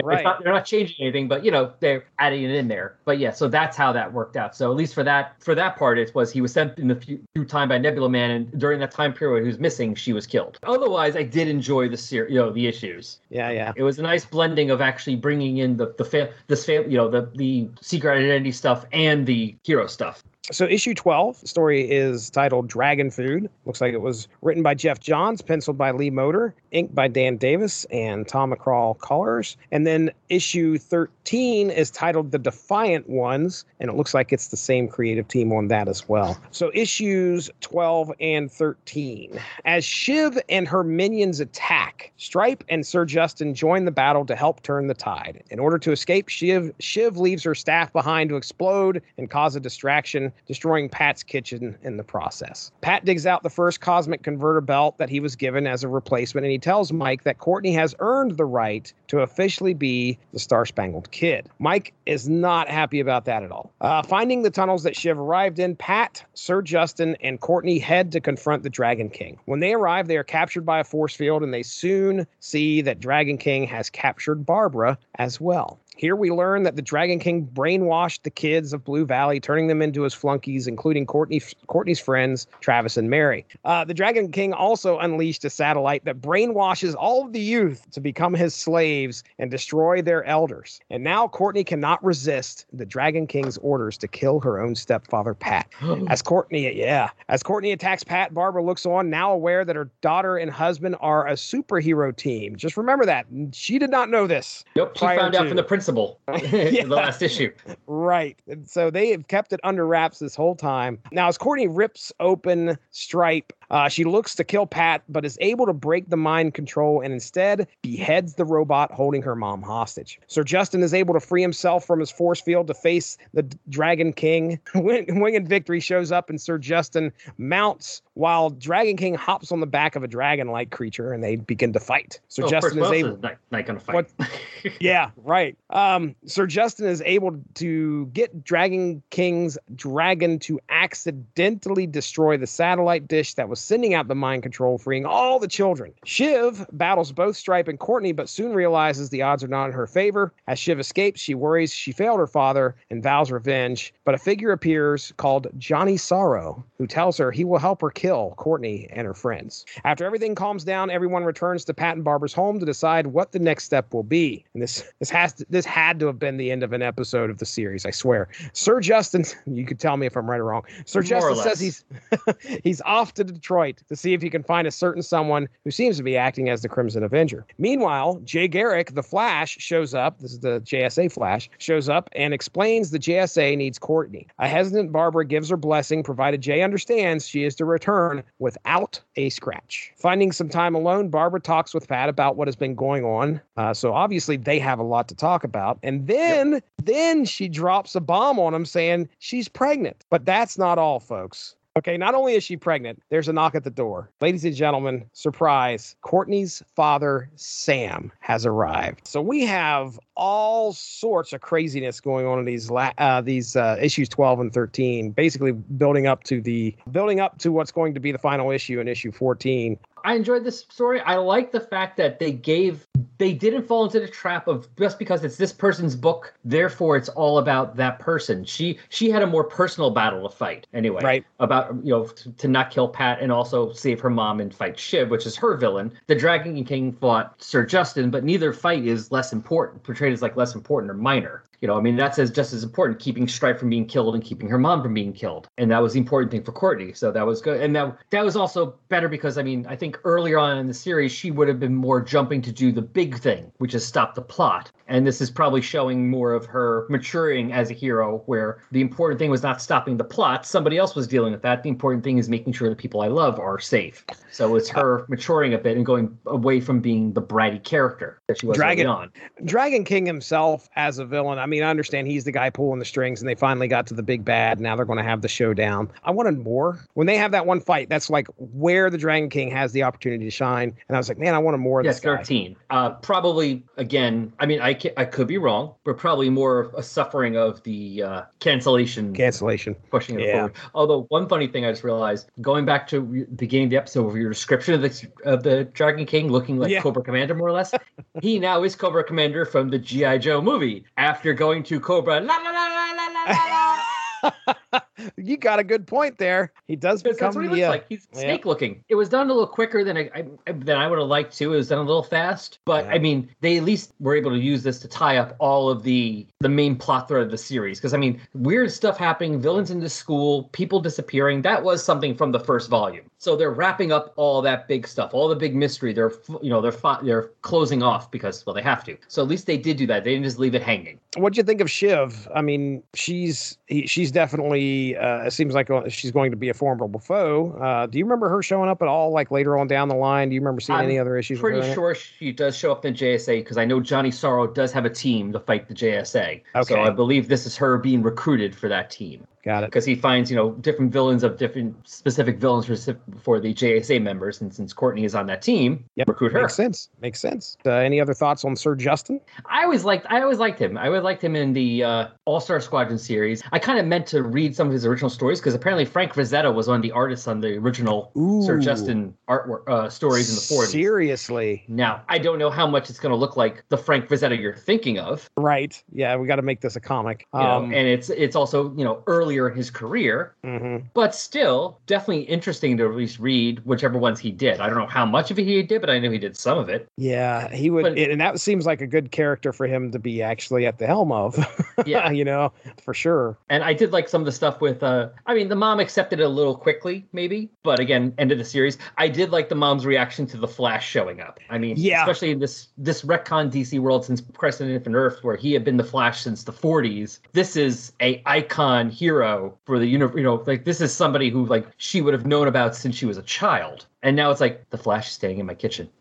right. Not, they're not changing anything, but, you know, they're adding it in there. But yeah, so that's how that worked out. So at least for that, for that part, it was he was sent in the few time by Nebula Man, and during that time period, he was missing. She was killed. Otherwise, I did enjoy the series, you know, the issues. Yeah, yeah. It was a nice blending of actually bringing in the the fa- this fam- you know, the the secret identity stuff and the hero stuff. So issue 12 the story is titled dragon food. Looks like it was written by Geoff johns penciled by lee moder inked by dan davis and tom mccraw colors. And then issue 13 is titled the defiant ones and it looks like it's the same creative team on that as well. So issues 12 and 13 as shiv and her minions attack stripe and sir justin join the battle to help turn the tide. In order to escape shiv shiv leaves her staff behind to explode and cause a distraction destroying Pat's kitchen in the process. Pat digs out the first cosmic converter belt that he was given as a replacement, and he tells Mike that Courtney has earned the right to officially be the Star Spangled Kid. Mike is not happy about that at all. Uh, finding the tunnels that Shiv arrived in, Pat, Sir Justin, and Courtney head to confront the Dragon King. When they arrive, they are captured by a force field, and they soon see that Dragon King has captured Barbara as well. Here we learn that the Dragon King brainwashed the kids of Blue Valley, turning them into his flunkies, including Courtney, Courtney's friends, Travis and Mary. Uh, the Dragon King also unleashed a satellite that brainwashes all of the youth to become his slaves and destroy their elders. And now Courtney cannot resist the Dragon King's orders to kill her own stepfather, Pat. As Courtney, yeah, as Courtney attacks Pat, Barbara looks on, now aware that her daughter and husband are a superhero team. Just remember that. She did not know this. Nope, she found to. out from the prince principal yeah. the last issue. Right. And so they have kept it under wraps this whole time. Now, as Courtney rips open Stripe, uh, she looks to kill Pat, but is able to break the mind control and instead beheads the robot holding her mom hostage. Sir Justin is able to free himself from his force field to face the Dragon King. Winged Victory shows up and Sir Justin mounts while Dragon King hops on the back of a dragon-like creature and they begin to fight. Sir oh, Justin is able. Not, not gonna fight. yeah, right. Um, Sir Justin is able to get Dragon King's dragon to accidentally destroy the satellite dish that was sending out the mind control, freeing all the children. Shiv battles both Stripe and Courtney, but soon realizes the odds are not in her favor. As Shiv escapes, she worries she failed her father and vows revenge. But a figure appears called Johnny Sorrow, who tells her he will help her kill Courtney and her friends. After everything calms down, everyone returns to Pat and Barbara's home to decide what the next step will be. And this this has to, this had to have been the end of an episode of the series, I swear. Sir Justin, you could tell me if I'm right or wrong. Sir More Justin says he's he's off to Detroit to see if he can find a certain someone who seems to be acting as the Crimson Avenger. Meanwhile, Jay Garrick, the Flash, shows up. This is the JSA Flash, shows up and explains the JSA needs Courtney. A hesitant Barbara gives her blessing, provided Jay understands she is to return without a scratch. Finding some time alone, Barbara talks with Pat about what has been going on. Uh, so obviously they have a lot to talk about. And then, yep. then she drops a bomb on him saying she's pregnant. But that's not all, folks. Okay, not only is she pregnant, there's a knock at the door. Ladies and gentlemen, surprise, Courtney's father, Sam, has arrived. So we have all sorts of craziness going on in these la- uh, these uh, issues 12 and 13, basically building up to the building up to what's going to be the final issue in issue 14. I enjoyed this story. I like the fact that they gave they didn't fall into the trap of just because it's this person's book, therefore it's all about that person. She she had a more personal battle to fight anyway. Right. About you know to, to not kill Pat and also save her mom and fight Shiv, which is her villain. The Dragon King fought Sir Justin, but neither fight is less important, portrayed as like less important or minor. You know, I mean, that's as just as important, keeping Stripe from being killed and keeping her mom from being killed. And that was the important thing for Courtney. So that was good. And that that was also better because I mean, I think earlier on in the series she would have been more jumping to do the big thing, which is stop the plot. And this is probably showing more of her maturing as a hero, where the important thing was not stopping the plot. Somebody else was dealing with that. The important thing is making sure the people I love are safe. So it's her maturing a bit and going away from being the bratty character that she was Dragon, on. Dragon King himself as a villain, I mean, I understand he's the guy pulling the strings, and they finally got to the big bad. Now they're going to have the showdown. I wanted more. When they have that one fight, that's like where the Dragon King has the opportunity to shine. And I was like, man, I wanted more of yes. 13. Uh, probably, again, I mean, I, I could be wrong, but probably more of a suffering of the uh, cancellation. Cancellation. Pushing it yeah. forward. Although, one funny thing I just realized, going back to the beginning of the episode of your description of the, of the Dragon King looking like yeah. Cobra Commander, more or less, he now is Cobra Commander from the G.I. Joe movie after going to Cobra. La, la, la, la, la, la, la. you got a good point there. He does become that's what he the, looks uh, like. He's yeah. snake looking. It was done a little quicker than I, I than I would have liked to. It was done a little fast, but Yeah. I mean, they at least were able to use this to tie up all of the the main plot thread of the series. Because I mean, weird stuff happening, villains into school, people disappearing. That was something from the first volume. So they're wrapping up all that big stuff, all the big mystery. They're you know they're fi- they're closing off because well they have to. So at least they did do that. They didn't just leave it hanging. What do you think of Shiv? I mean, she's he, she's definitely. Uh, it seems like uh, she's going to be a formidable foe. Uh, do you remember her showing up at all? Like later on down the line, do you remember seeing I'm any other issues? Pretty in it? sure she does show up in the JSA because I know Johnny Sorrow does have a team to fight the JSA. Okay. So I believe this is her being recruited for that team Got it. because he finds you know different villains of different specific villains for, for the JSA members, and since Courtney is on that team, Yep, recruit her. Makes sense. Makes sense. Uh, any other thoughts on Sir Justin? I always liked I always liked him. I always liked him in the uh, All Star Squadron series. I kind of meant to read some of his original stories because apparently Frank Frazetta was one of the artists on the original Sir Justin artwork uh, stories in the 40s. Seriously, Now, I don't know how much it's going to look like the Frank Frazetta you're thinking of, right? Yeah, we got to make this a comic. you know, Um, and it's it's also you know earlier in his career, mhm. but still definitely interesting to at least read whichever ones he did. I don't know how much of it he did, but I know he did some of it. Yeah, he would, But- and that seems like a good character for him to be actually at the helm of. Yeah. you know, for sure. And I did like some of the stuff with. uh I mean, the mom accepted it a little quickly, maybe, but again, end of the series. I did like the mom's reaction to the Flash showing up. I mean, Yeah. especially in this this retcon DC world since on Infinite Earth, where he had been the Flash since the 40s. This is a icon hero for the universe. You know, like this is somebody who like she would have known about since she was a child. And now it's like the Flash is staying in my kitchen.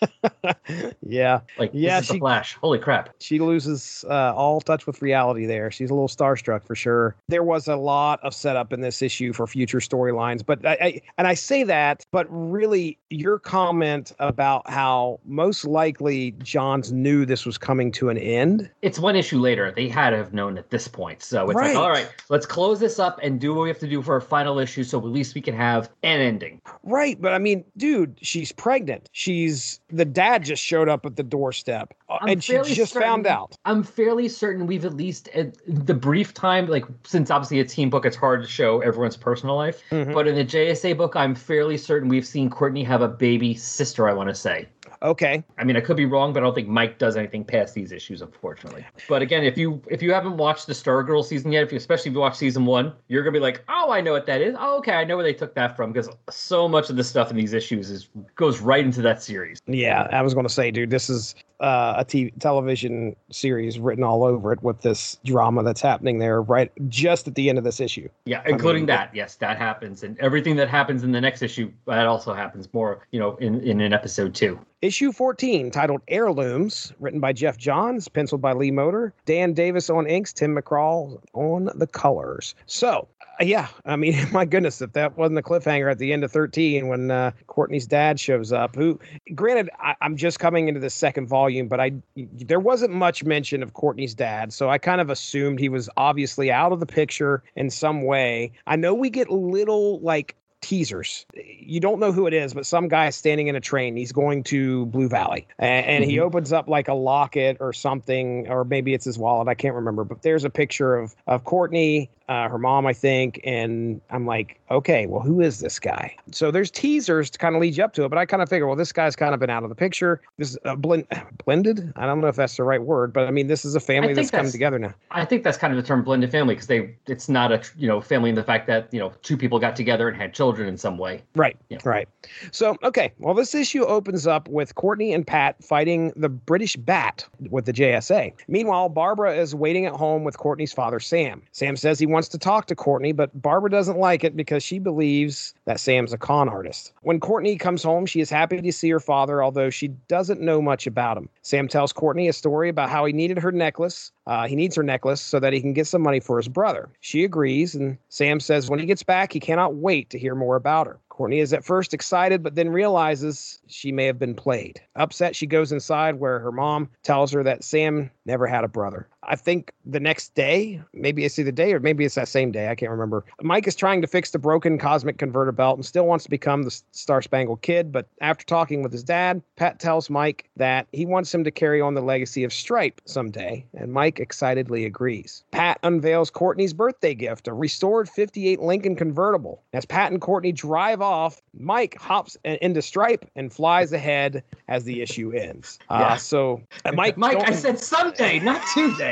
yeah, Like Yeah, she- the Flash. Holy crap! she loses uh, all touch with reality there. She's a little starstruck for sure. There was a lot of setup in this issue for future storylines, but I, I and I say that, but really, your comment about how most likely Johns knew this was coming to an end. It's one issue later. They had to have known at this point. So it's Right. like, all right, let's close this up and do what we have to do for our final issue, so at least we can have an ending. Right, but I mean, dude, she's pregnant. She's the dad just showed up at the doorstep, uh, I'm and she just certain- found out. I'm fairly certain we've at least at the brief time, like since obviously a team book, it's hard to show everyone's personal life. Mhm. But in the JSA book, I'm fairly certain we've seen Courtney have a baby sister. I want to say. Okay, I mean, I could be wrong, but I don't think Mike does anything past these issues, unfortunately. But again, if you if you haven't watched the Stargirl season yet, if you especially if you watch season one, you're gonna be like, oh, I know what that is. Oh, okay, I know where they took that from because so much of the stuff in these issues is goes right into that series. yeah, I was going to say, dude, this is uh, a TV television series written all over it with this drama that's happening there, right, just at the end of this issue. Yeah, including mean, that. Yes, that happens, and everything that happens in the next issue that also happens more, you know, in in an episode two. Issue 14, titled Heirlooms, written by Geoff Johns, penciled by Lee Moder, Dan Davis on inks, Tim McCraw on the colors. So, yeah, I mean, my goodness, if that wasn't a cliffhanger at the end of 13 when uh, Courtney's dad shows up, who, granted, I, I'm just coming into the second volume, but I there wasn't much mention of Courtney's dad, so I kind of assumed he was obviously out of the picture in some way. I know we get little like teasers. You don't know who it is, but some guy is standing in a train. He's going to Blue Valley, and, and he Mhm. opens up like a locket or something, or maybe it's his wallet. I can't remember, but there's a picture of of Courtney, uh, her mom, I think, and I'm like, okay, well, who is this guy? So there's teasers to kind of lead you up to it, but I kind of figure, well, this guy's kind of been out of the picture. This is blend, blended. I don't know if that's the right word, but I mean, this is a family that's come that's- together now. I think that's kind of the term blended family because they it's not a you know family in the fact that you know two people got together and had children in some way. Right. Yeah. Right. So, okay. Well, this issue opens up with Courtney and Pat fighting the British Bat with the JSA. Meanwhile, Barbara is waiting at home with Courtney's father, Sam. Sam says he wants to talk to Courtney, but Barbara doesn't like it because she believes that Sam's a con artist. When Courtney comes home, she is happy to see her father, although she doesn't know much about him. Sam tells Courtney a story about how he needed her necklace. Uh, he needs her necklace so that he can get some money for his brother. She agrees, and Sam says when he gets back, he cannot wait to hear more about her. Courtney is at first excited, but then realizes she may have been played. Upset, she goes inside where her mom tells her that Sam never had a brother. I think the next day, maybe it's either day or maybe it's that same day. I can't remember. Mike is trying to fix the broken cosmic converter belt and still wants to become the Star Spangled Kid. But after talking with his dad, Pat tells Mike that he wants him to carry on the legacy of Stripe someday. And Mike excitedly agrees. Pat unveils Courtney's birthday gift, a restored 58 Lincoln convertible. As Pat and Courtney drive off, Mike hops into Stripe and flies ahead as the issue ends. Uh, yeah. So, Mike, Mike, I said someday, not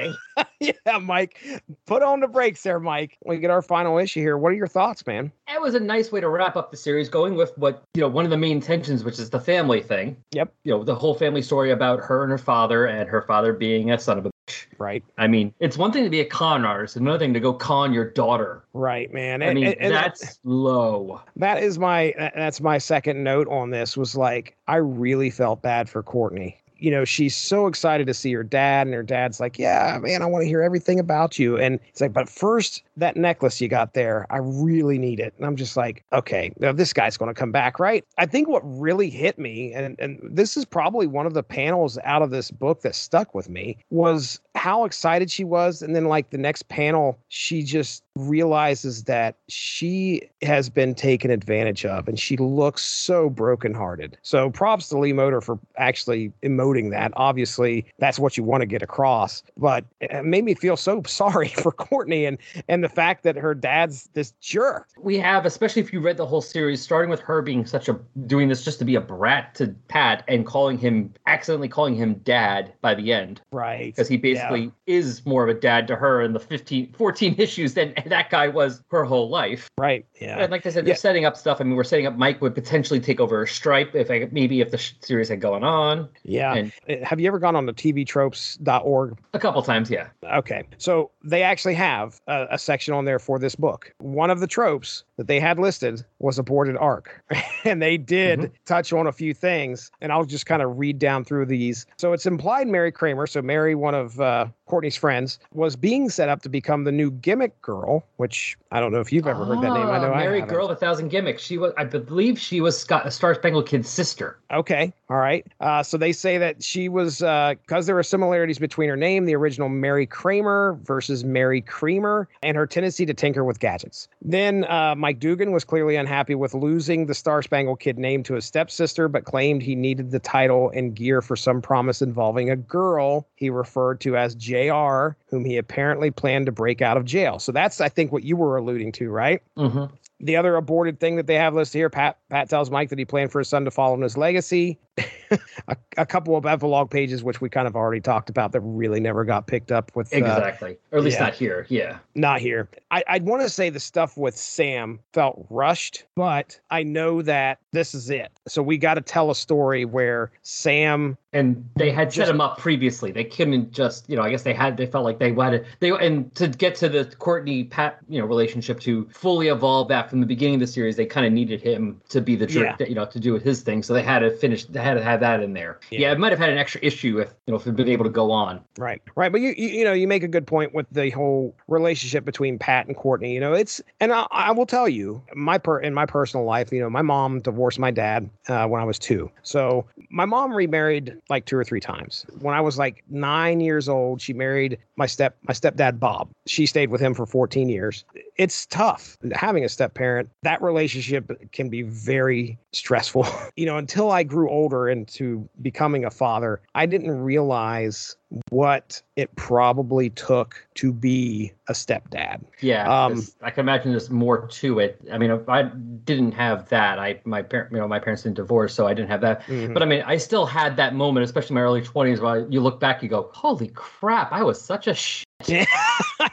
Tuesday. yeah, Mike, put on the brakes there, Mike. We get our final issue here. What are your thoughts, man? It was a nice way to wrap up the series, going with what you know, one of the main tensions, which is the family thing. Yep. You know, the whole family story about her and her father, and her father being a son of a bitch. Right. I mean, it's one thing to be a con artist, another thing to go con your daughter. Right, man. I and, mean, and, that's low. That is my that's my second note on this was like I really felt bad for Courtney you know, she's so excited to see her dad, and her dad's like, Yeah, man, I want to hear everything about you. And it's like, But first, that necklace you got there, I really need it. And I'm just like, Okay, now this guy's going to come back, right? I think what really hit me, and, and this is probably one of the panels out of this book that stuck with me, was how excited she was. And then, like, the next panel, she just realizes that she has been taken advantage of and she looks so brokenhearted. So props to Lee Moder for actually emoting that. Obviously, that's what you want to get across. But it made me feel so sorry for Courtney and and the fact that her dad's this jerk. We have, especially if you read the whole series, starting with her being such a doing this just to be a brat to Pat and calling him accidentally calling him dad by the end. Right. Because he basically yeah. is more of a dad to her in the 15 14 issues than that guy was her whole life. Right. Yeah. And like I said, they're yeah. setting up stuff. I mean, we're setting up Mike would potentially take over Stripe if I, maybe if the series had gone on. Yeah. And uh, have you ever gone on the tvtropes.org? A couple times, yeah. Okay. So they actually have a, a section on there for this book. One of the tropes that they had listed was aborted arc. and they did mm-hmm. touch on a few things. And I'll just kind of read down through these. So it's implied Mary Kramer, so Mary, one of uh, Courtney's friends, was being set up to become the new gimmick girl, which I don't know if you've ever heard that name. I know ah, Mary I Girl, a thousand gimmicks. She was, I believe, she was Scott, Star Spangled Kid's sister. Okay, all right. Uh, so they say that she was because uh, there were similarities between her name, the original Mary Kramer versus Mary Creamer, and her tendency to tinker with gadgets. Then uh, Mike Dugan was clearly unhappy with losing the Star Spangled Kid name to his stepsister, but claimed he needed the title and gear for some promise involving a girl he referred to as JR, whom he apparently planned to break out of jail. So that's, I think, what you were alluding to, right? Mm-hmm. The other aborted thing that they have listed here, Pat Pat tells Mike that he planned for his son to follow in his legacy. a, a, couple of epilogue pages, which we kind of already talked about, that really never got picked up with. Uh, exactly. or at least yeah, not here. Yeah. Not here. I, I'd want to say the stuff with Sam felt rushed, but I know that this is it. So we got to tell a story where Sam and they had set him up previously. They couldn't just, you know, I guess they had, they felt like they wanted, they, and to get to the Courtney Pat, you know, relationship to fully evolve that from the beginning of the series, they kind of needed him to be the jerk, yeah. you know, to do his thing. So they had to finish, they had to have that in there. Yeah, yeah it might have had an extra issue if, you know, if it'd been able to go on. Right. Right. But you, you, you know, you make a good point with the whole relationship between Pat and Courtney. You know, it's, and I, I will tell you, my per, in my personal life, you know, my mom divorced my dad uh, when I was two. So my mom remarried like two or three times. When I was like nine years old, she married my step my stepdad Bob. She stayed with him for 14 years. It's tough having a step parent. That relationship can be very stressful. you know, until I grew older into becoming a father, I didn't realize what it probably took to be a stepdad. Yeah, um, I can imagine there's more to it. I mean, I didn't have that. I my parent, you know, my parents didn't divorce, so I didn't have that. Mm-hmm. But I mean, I still had that moment, especially in my early 20s, where you look back, you go, "Holy crap, I was such a sh- yeah,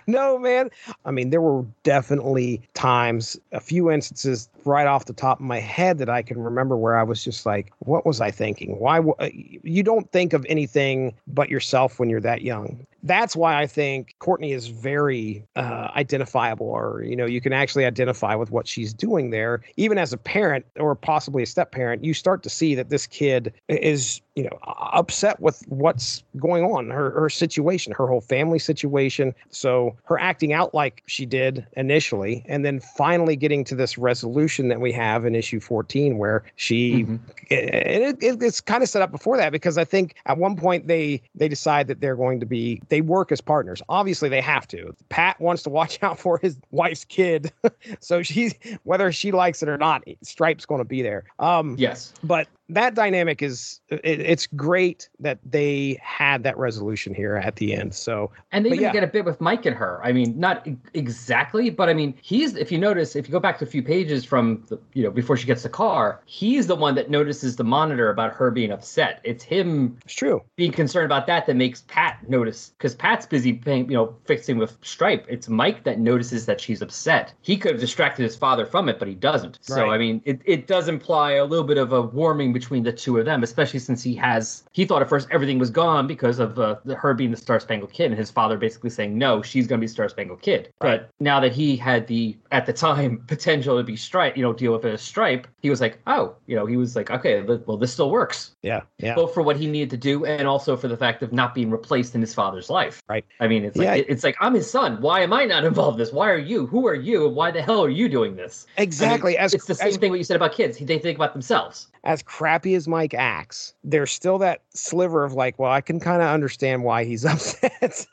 no, man. I mean, there were definitely times, a few instances right off the top of my head that I can remember where I was just like, what was I thinking? Why? W-? You don't think of anything but yourself when you're that young that's why I think Courtney is very uh, identifiable, or you know, you can actually identify with what she's doing there. Even as a parent, or possibly a step parent, you start to see that this kid is, you know, upset with what's going on, her her situation, her whole family situation. So her acting out like she did initially, and then finally getting to this resolution that we have in issue 14, where she, mm-hmm. it, it, it's kind of set up before that because I think at one point they they decide that they're going to be they work as partners. Obviously, they have to. Pat wants to watch out for his wife's kid, so she's whether she likes it or not, Stripe's going to be there. Um, yes, but that dynamic is it, it's great that they had that resolution here at the end. So and they even yeah. get a bit with Mike and her. I mean, not exactly, but I mean, he's if you notice, if you go back to a few pages from the, you know before she gets the car, he's the one that notices the monitor about her being upset. It's him. It's true. Being concerned about that that makes Pat notice because Pat's busy paying, you know, fixing with Stripe. It's Mike that notices that she's upset. He could have distracted his father from it, but he doesn't. Right. So I mean, it, it does imply a little bit of a warming between the two of them, especially since he has he thought at first everything was gone because of uh, her being the Star Spangled Kid and his father basically saying no, she's going to be Star Spangled Kid. Right. But now that he had the at the time potential to be Stripe, you know, deal with a Stripe, he was like, oh, you know, he was like, okay, well, this still works. Yeah, yeah. Both for what he needed to do and also for the fact of not being replaced in his father's life. Right. I mean, it's like it's like I'm his son. Why am I not involved in this? Why are you? Who are you? Why the hell are you doing this? Exactly. I mean, as it's the same as, thing what you said about kids. They think about themselves as crappy as Mike acts, there's still that sliver of like, well, I can kind of understand why he's upset.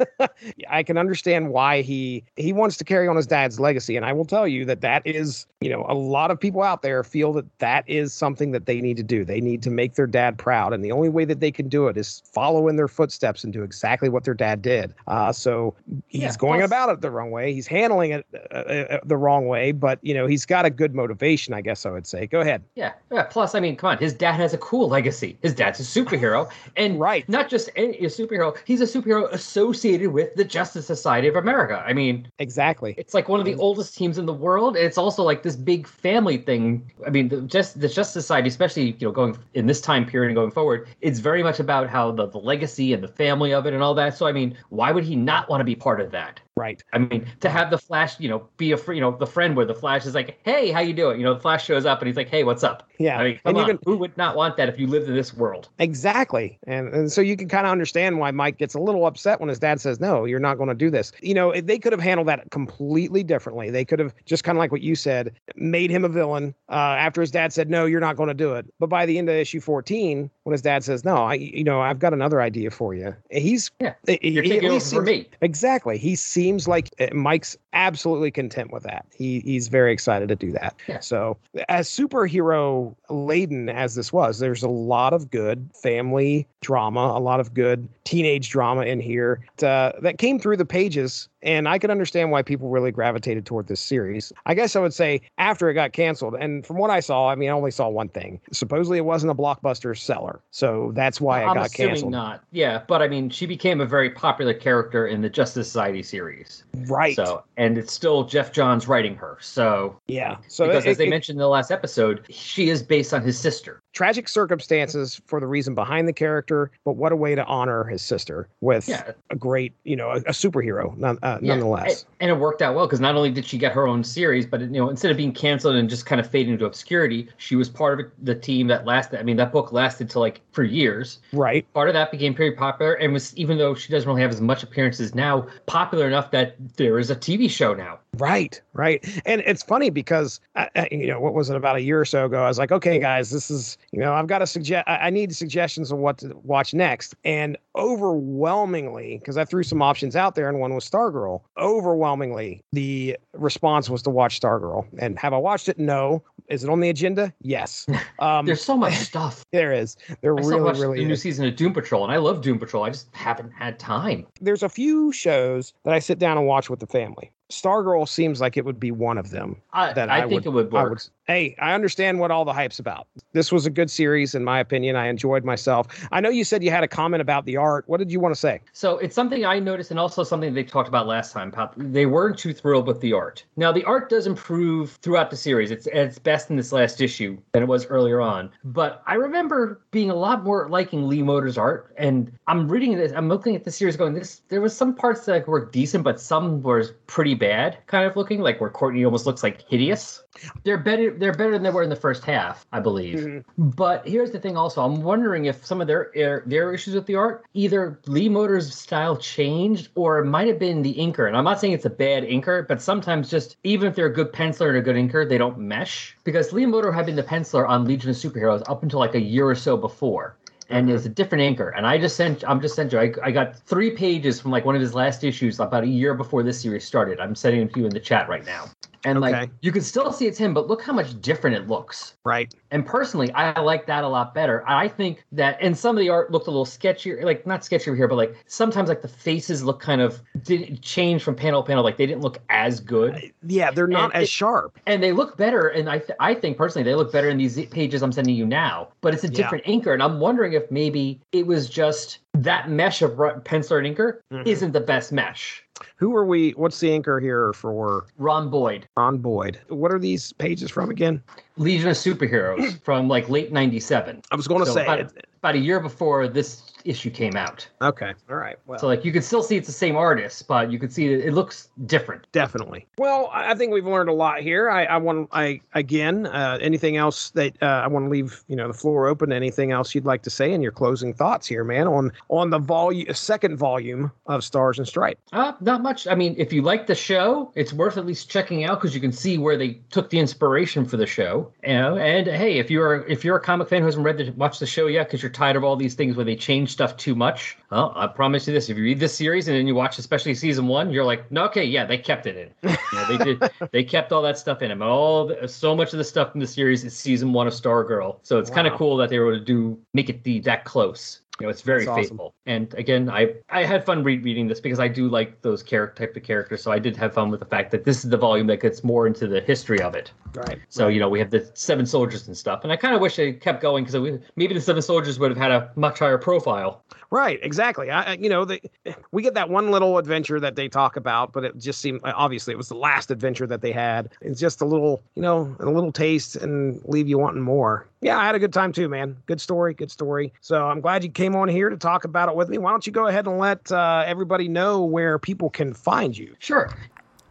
I can understand why he he wants to carry on his dad's legacy, and I will tell you that that is, you know, a lot of people out there feel that that is something that they need to do. They need to make their dad proud, and the only way that they can do it is follow in their footsteps and do exactly what their dad did. Uh, so he's yeah, going about it the wrong way. He's handling it uh, uh, the wrong way, but you know, he's got a good motivation, I guess I would say. Go ahead. Yeah, yeah. Plus, I mean come on, his dad has a cool legacy. His dad's a superhero, and right, not just any, a superhero. He's a superhero associated with the Justice Society of America. I mean, exactly. It's like one of the mm. oldest teams in the world. It's also like this big family thing. I mean, the just the Justice Society, especially you know going in this time period and going forward, it's very much about how the, the legacy and the family of it and all that. So I mean, why would he not want to be part of that? Right. I mean, to have the Flash, you know, be a you know the friend where the Flash is like, hey, how you doing? You know, the Flash shows up and he's like, hey, what's up? Yeah. I mean, come and on. Can, Who would not want that if you lived in this world? Exactly. And and so you can kind of understand why Mike gets a little upset when his dad says, no, you're not going to do this. You know, they could have handled that completely differently. They could have just kind of like what you said, made him a villain uh, after his dad said, no, you're not going to do it. But by the end of issue 14, when his dad says, no, I, you know, I've got another idea for you. He's yeah, you're he, taking over seems, for me. Exactly. he's He seems like uh, Mike's absolutely content with that. He he's very excited to do that. Yeah. So as superhero laden as this was, there's a lot of good family drama, a lot of good teenage drama in here uh, that came through the pages and I can understand why people really gravitated toward this series. I guess I would say after it got canceled, and from what I saw, I mean, I only saw one thing. Supposedly, it wasn't a blockbuster seller, so that's why I'm it got canceled. Not, yeah, but I mean, she became a very popular character in the Justice Society series, right? So, and it's still Geoff Johns writing her, so yeah. So because it, as they it, mentioned in the last episode, she is based on his sister. Tragic circumstances for the reason behind the character, but what a way to honor his sister with yeah. a great, you know, a, a superhero, none, uh, yeah. nonetheless and it worked out well because not only did she get her own series, but you know, instead of being canceled and just kind of fading into obscurity, she was part of the team that lasted. I mean, that book lasted to like for years. Right. Part of that became pretty popular, and was even though she doesn't really have as much appearances now, popular enough that there is a TV show now. Right, right. And it's funny because, uh, uh, you know, what was it about a year or so ago? I was like, okay, guys, this is, you know, I've got to suggest, I need suggestions of what to watch next. And overwhelmingly, because I threw some options out there and one was Stargirl, overwhelmingly, the response was to watch Stargirl. And have I watched it? No. Is it on the agenda? Yes. Um, There's so much stuff. There is. There I really, really the is. new season of Doom Patrol, and I love Doom Patrol. I just haven't had time. There's a few shows that I sit down and watch with the family. Stargirl seems like it would be one of them. I, that I, I think would, it would work. Would, hey, I understand what all the hype's about. This was a good series, in my opinion. I enjoyed myself. I know you said you had a comment about the art. What did you want to say? So it's something I noticed, and also something they talked about last time. They weren't too thrilled with the art. Now the art does improve throughout the series. It's its best in this last issue than it was earlier on. But I remember being a lot more liking Lee Moder's art, and I'm reading this. I'm looking at the series, going, "This." There was some parts that were decent, but some were pretty bad, kind of looking like where Courtney almost looks like hideous. They're better. They're better than they were in the first half, I believe. Mm-hmm. But here's the thing. Also, I'm wondering if some of their their issues with the art, either Lee Moder's style changed, or it might have been the inker. And I'm not saying it's a bad inker, but sometimes just even if they're a good penciler and a good inker, they don't mesh. Because Lee Moder had been the penciler on Legion of Superheroes up until like a year or so before and it's a different inker. And I just sent, I'm just sent you. I, I got three pages from like one of his last issues about a year before this series started. I'm sending them to you in the chat right now. And Okay. like you can still see it's him, but look how much different it looks. Right. And personally, I like that a lot better. I think that, and some of the art looked a little sketchier, like not sketchier here, but like sometimes like the faces look kind of did change from panel to panel. Like they didn't look as good, Yeah, they're not And as it- sharp. and they look better. And I, th- I think personally they look better in these pages I'm sending you now. But it's a Yeah. different inker, and I'm wondering if maybe it was just that mesh of penciler and inker Mhm. isn't the best mesh. Who are we? What's the inker here for Ron Boyd, Ron Boyd? What are these pages from again? Legion of Superheroes from like late '97. I was going to So say. about, about a year before this issue came out. okay. All right. Well, So like you can still see it's the same artist, but you can see that it looks different. definitely. Well, I I think we've learned a lot here. I, I want. I again. Uh, anything else that uh, I want to leave? You know, the floor open. Anything else you'd like to say in your closing thoughts here, man? On on the volume, second volume of Stars and Stripes. Uh, not much. I mean, if you like the show, it's worth at least checking out because you can see where they took the inspiration for the show. You know, and hey, if you're if you're a comic fan who hasn't read the watched the show yet because you're tired of all these things where they change stuff too much, well, I promise you this: if you read this series and then you watch especially season one, you're like, no, okay, yeah, they kept it in. You know, they did. they kept all that stuff in them. All the, so much of the stuff in the series is season one of Stargirl. So it's kind of cool that they were able to do make it the that close. You know, it's very That's awesome. faithful. And again, I I had fun re- reading this because I do like those character type of characters. So I did have fun with the fact that this is the volume that gets more into the history of it. Right. So you know, we have the seven soldiers and stuff, and I kind of wish they kept going because maybe the seven soldiers would have had a much higher profile. Right, exactly. I, you know, they, we get that one little adventure that they talk about, but it just seemed obviously it was the last adventure that they had. It's just a little, you know, a little taste and leave you wanting more. Yeah, I had a good time too, man. Good story, good story. So I'm glad you came on here to talk about it with me. Why don't you go ahead and let uh, everybody know where people can find you? Sure.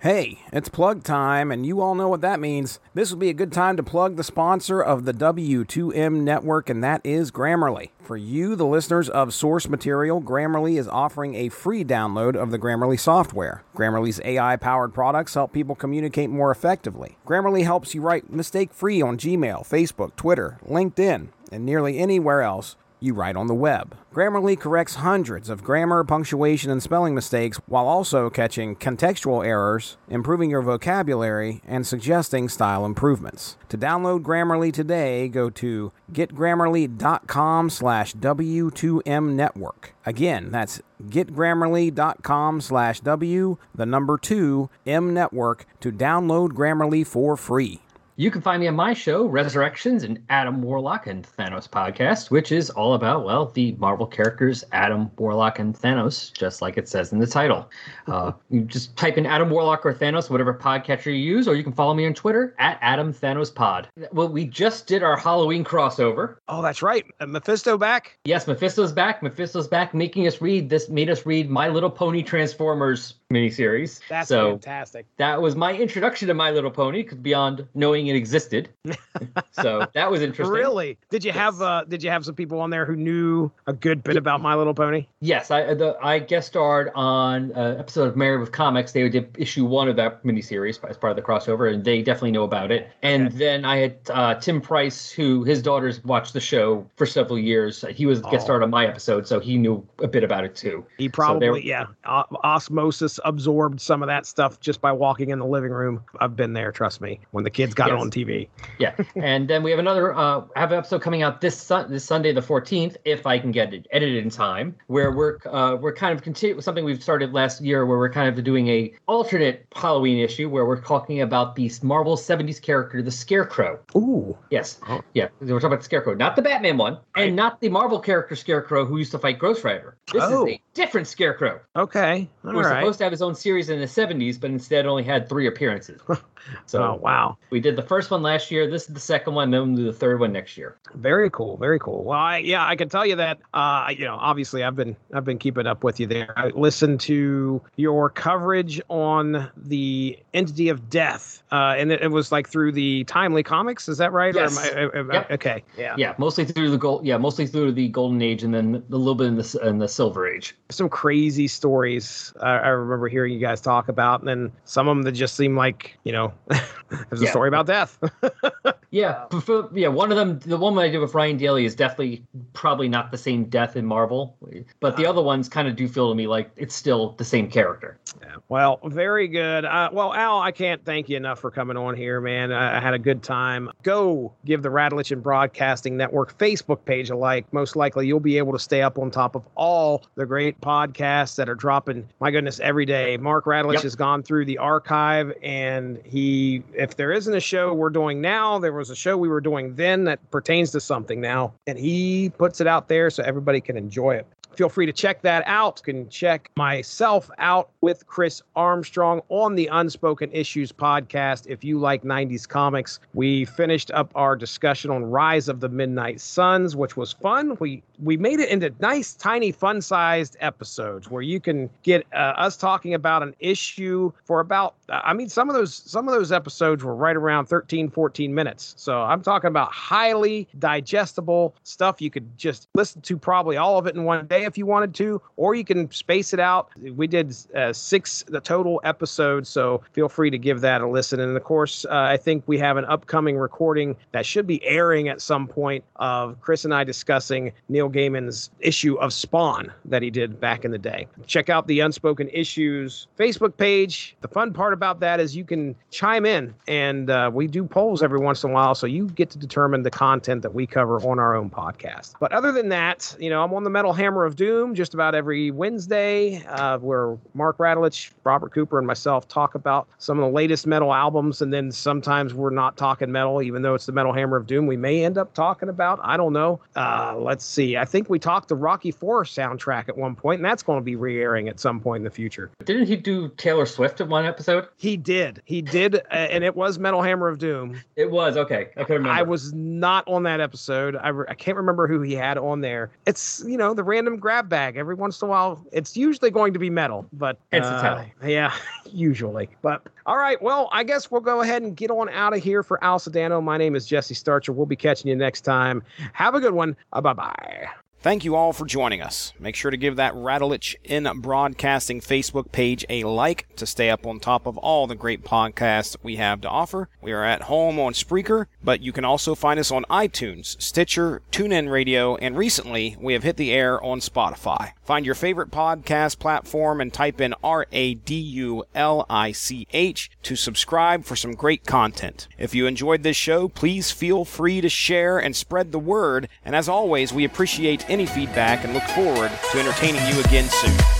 Hey, it's plug time, and you all know what that means. This would be a good time to plug the sponsor of the W2M network, and that is Grammarly. For you, the listeners of Source Material, Grammarly is offering a free download of the Grammarly software. Grammarly's AI powered products help people communicate more effectively. Grammarly helps you write mistake free on Gmail, Facebook, Twitter, LinkedIn, and nearly anywhere else you write on the web. Grammarly corrects hundreds of grammar, punctuation, and spelling mistakes while also catching contextual errors, improving your vocabulary, and suggesting style improvements. To download Grammarly today, go to getgrammarly.com slash W2M network. Again, that's getgrammarly.com slash W, the number 2, M network to download Grammarly for free. You can find me on my show, Resurrections, and Adam Warlock and Thanos podcast, which is all about, well, the Marvel characters Adam, Warlock, and Thanos, just like it says in the title. Uh, you just type in Adam Warlock or Thanos, whatever podcatcher you use, or you can follow me on Twitter at Adam Thanos Pod. Well, we just did our Halloween crossover. Oh, that's right. Mephisto back. Yes, Mephisto's back. Mephisto's back, making us read this. Made us read My Little Pony Transformers miniseries. That's so fantastic. that was my introduction to My Little Pony, beyond knowing it existed. so that was interesting. Really? Did you have uh did you have some people on there who knew a good bit about My Little Pony? Yes, I the, I guest starred on an episode of Married with Comics. They did issue one of that miniseries as part of the crossover, and they definitely know about it. And Okay. then I had uh, Tim Price, who his daughters watched the show for several years. He was Oh. guest starred on my episode, so he knew a bit about it too. He probably, there- yeah, o- osmosis absorbed some of that stuff just by walking in the living room. I've been there, trust me. When the kids got Yes. On TV, Yeah, and then we have another uh, have an episode coming out this sun- this Sunday the fourteenth, if I can get it edited in time, where we're uh, we're kind of continue something we've started last year, where we're kind of doing a alternate Halloween issue, where we're talking about the Marvel seventies character, the Scarecrow. ooh, Yes, Oh. yeah, we're talking about the Scarecrow, not the Batman one, and not the Marvel character Scarecrow who used to fight Ghost Rider. This Oh. is a different Scarecrow okay, all who was right. supposed to have his own series in the seventies, but instead only had three appearances. So oh wow, we did the first one last year. This is the second one. Then we'll do the third one next year. very cool, very cool. Well, I, yeah, I can tell you that. Uh, you know, obviously, I've been I've been keeping up with you there. I listened to your coverage on the Entity of Death, uh, and it, it was like through the Timely Comics. Is that right? Yes. Or am I, am I- Yep. Okay. Yeah. Yeah, mostly through the gold. Yeah, mostly through the golden age, and then a little bit in the in the silver age. some crazy stories I, I remember hearing you guys talk about, and then some of them that just seem like you know, there's a story about death. Yeah, yeah. One of them, the one I did with Ryan Daly, is definitely probably not the same death in Marvel, but the uh, other ones kind of do feel to me like it's still the same character. Yeah. Well, very good. Uh, well, Al, I can't thank you enough for coming on here, man. I, I had a good time. Go give the Radulich In Broadcasting Network Facebook page a like. Most likely, you'll be able to stay up on top of all the great podcasts that are dropping. My goodness, every day. Mark Radulich yep. has gone through the archive, and he, if there isn't a show we're doing now, there was a show we were doing then that pertains to something now, and he puts it out there so everybody can enjoy it feel free to check that out. You can check myself out with Chris Armstrong on the Unspoken Issues podcast. If you like 90s comics, we finished up our discussion on Rise of the Midnight Suns, which was fun. We we made it into nice, tiny, fun-sized episodes where you can get uh, us talking about an issue for about. I mean, some of those some of those episodes were right around 13, 14 minutes. So I'm talking about highly digestible stuff you could just listen to probably all of it in one day if you wanted to, or you can space it out. We did uh, six the total episodes, so feel free to give that a listen. And of course, uh, I think we have an upcoming recording that should be airing at some point of Chris and I discussing Neil Gaiman's issue of Spawn that he did back in the day. Check out the Unspoken Issues Facebook page. The fun part about that is you can chime in, and uh, we do polls every once in a while, so you get to determine the content that we cover on our own podcast. But other than that, you know, I'm on the Metal Hammer of Doom just about every Wednesday, uh, where Mark Radulich, Robert Cooper, and myself talk about some of the latest metal albums. And then sometimes we're not talking metal, even though it's the Metal Hammer of Doom. We may end up talking about, I don't know. Uh, let's see. I think we talked the Rocky Four soundtrack at one point, and that's going to be re airing at some point in the future. Didn't he do Taylor Swift in one episode? He did. He did. Uh, and it was Metal Hammer of Doom. It was. Okay. I can remember. I was not on that episode. I, re- I can't remember who he had on there. It's, you know, the random grab bag. Every once in a while, it's usually going to be metal, but it's uh, yeah, usually. But all right, well, I guess we'll go ahead and get on out of here for Al Sedano. My name is Jesse Starcher. We'll be catching you next time. Have a good one. Uh, bye bye. Thank you all for joining us. Make sure to give that Radulich in Broadcasting Facebook page a like to stay up on top of all the great podcasts we have to offer. We are at home on Spreaker, but you can also find us on iTunes, Stitcher, TuneIn Radio, and recently we have hit the air on Spotify. Find your favorite podcast platform and type in R A D U L I C H to subscribe for some great content. If you enjoyed this show, please feel free to share and spread the word. And as always, we appreciate any feedback and look forward to entertaining you again soon.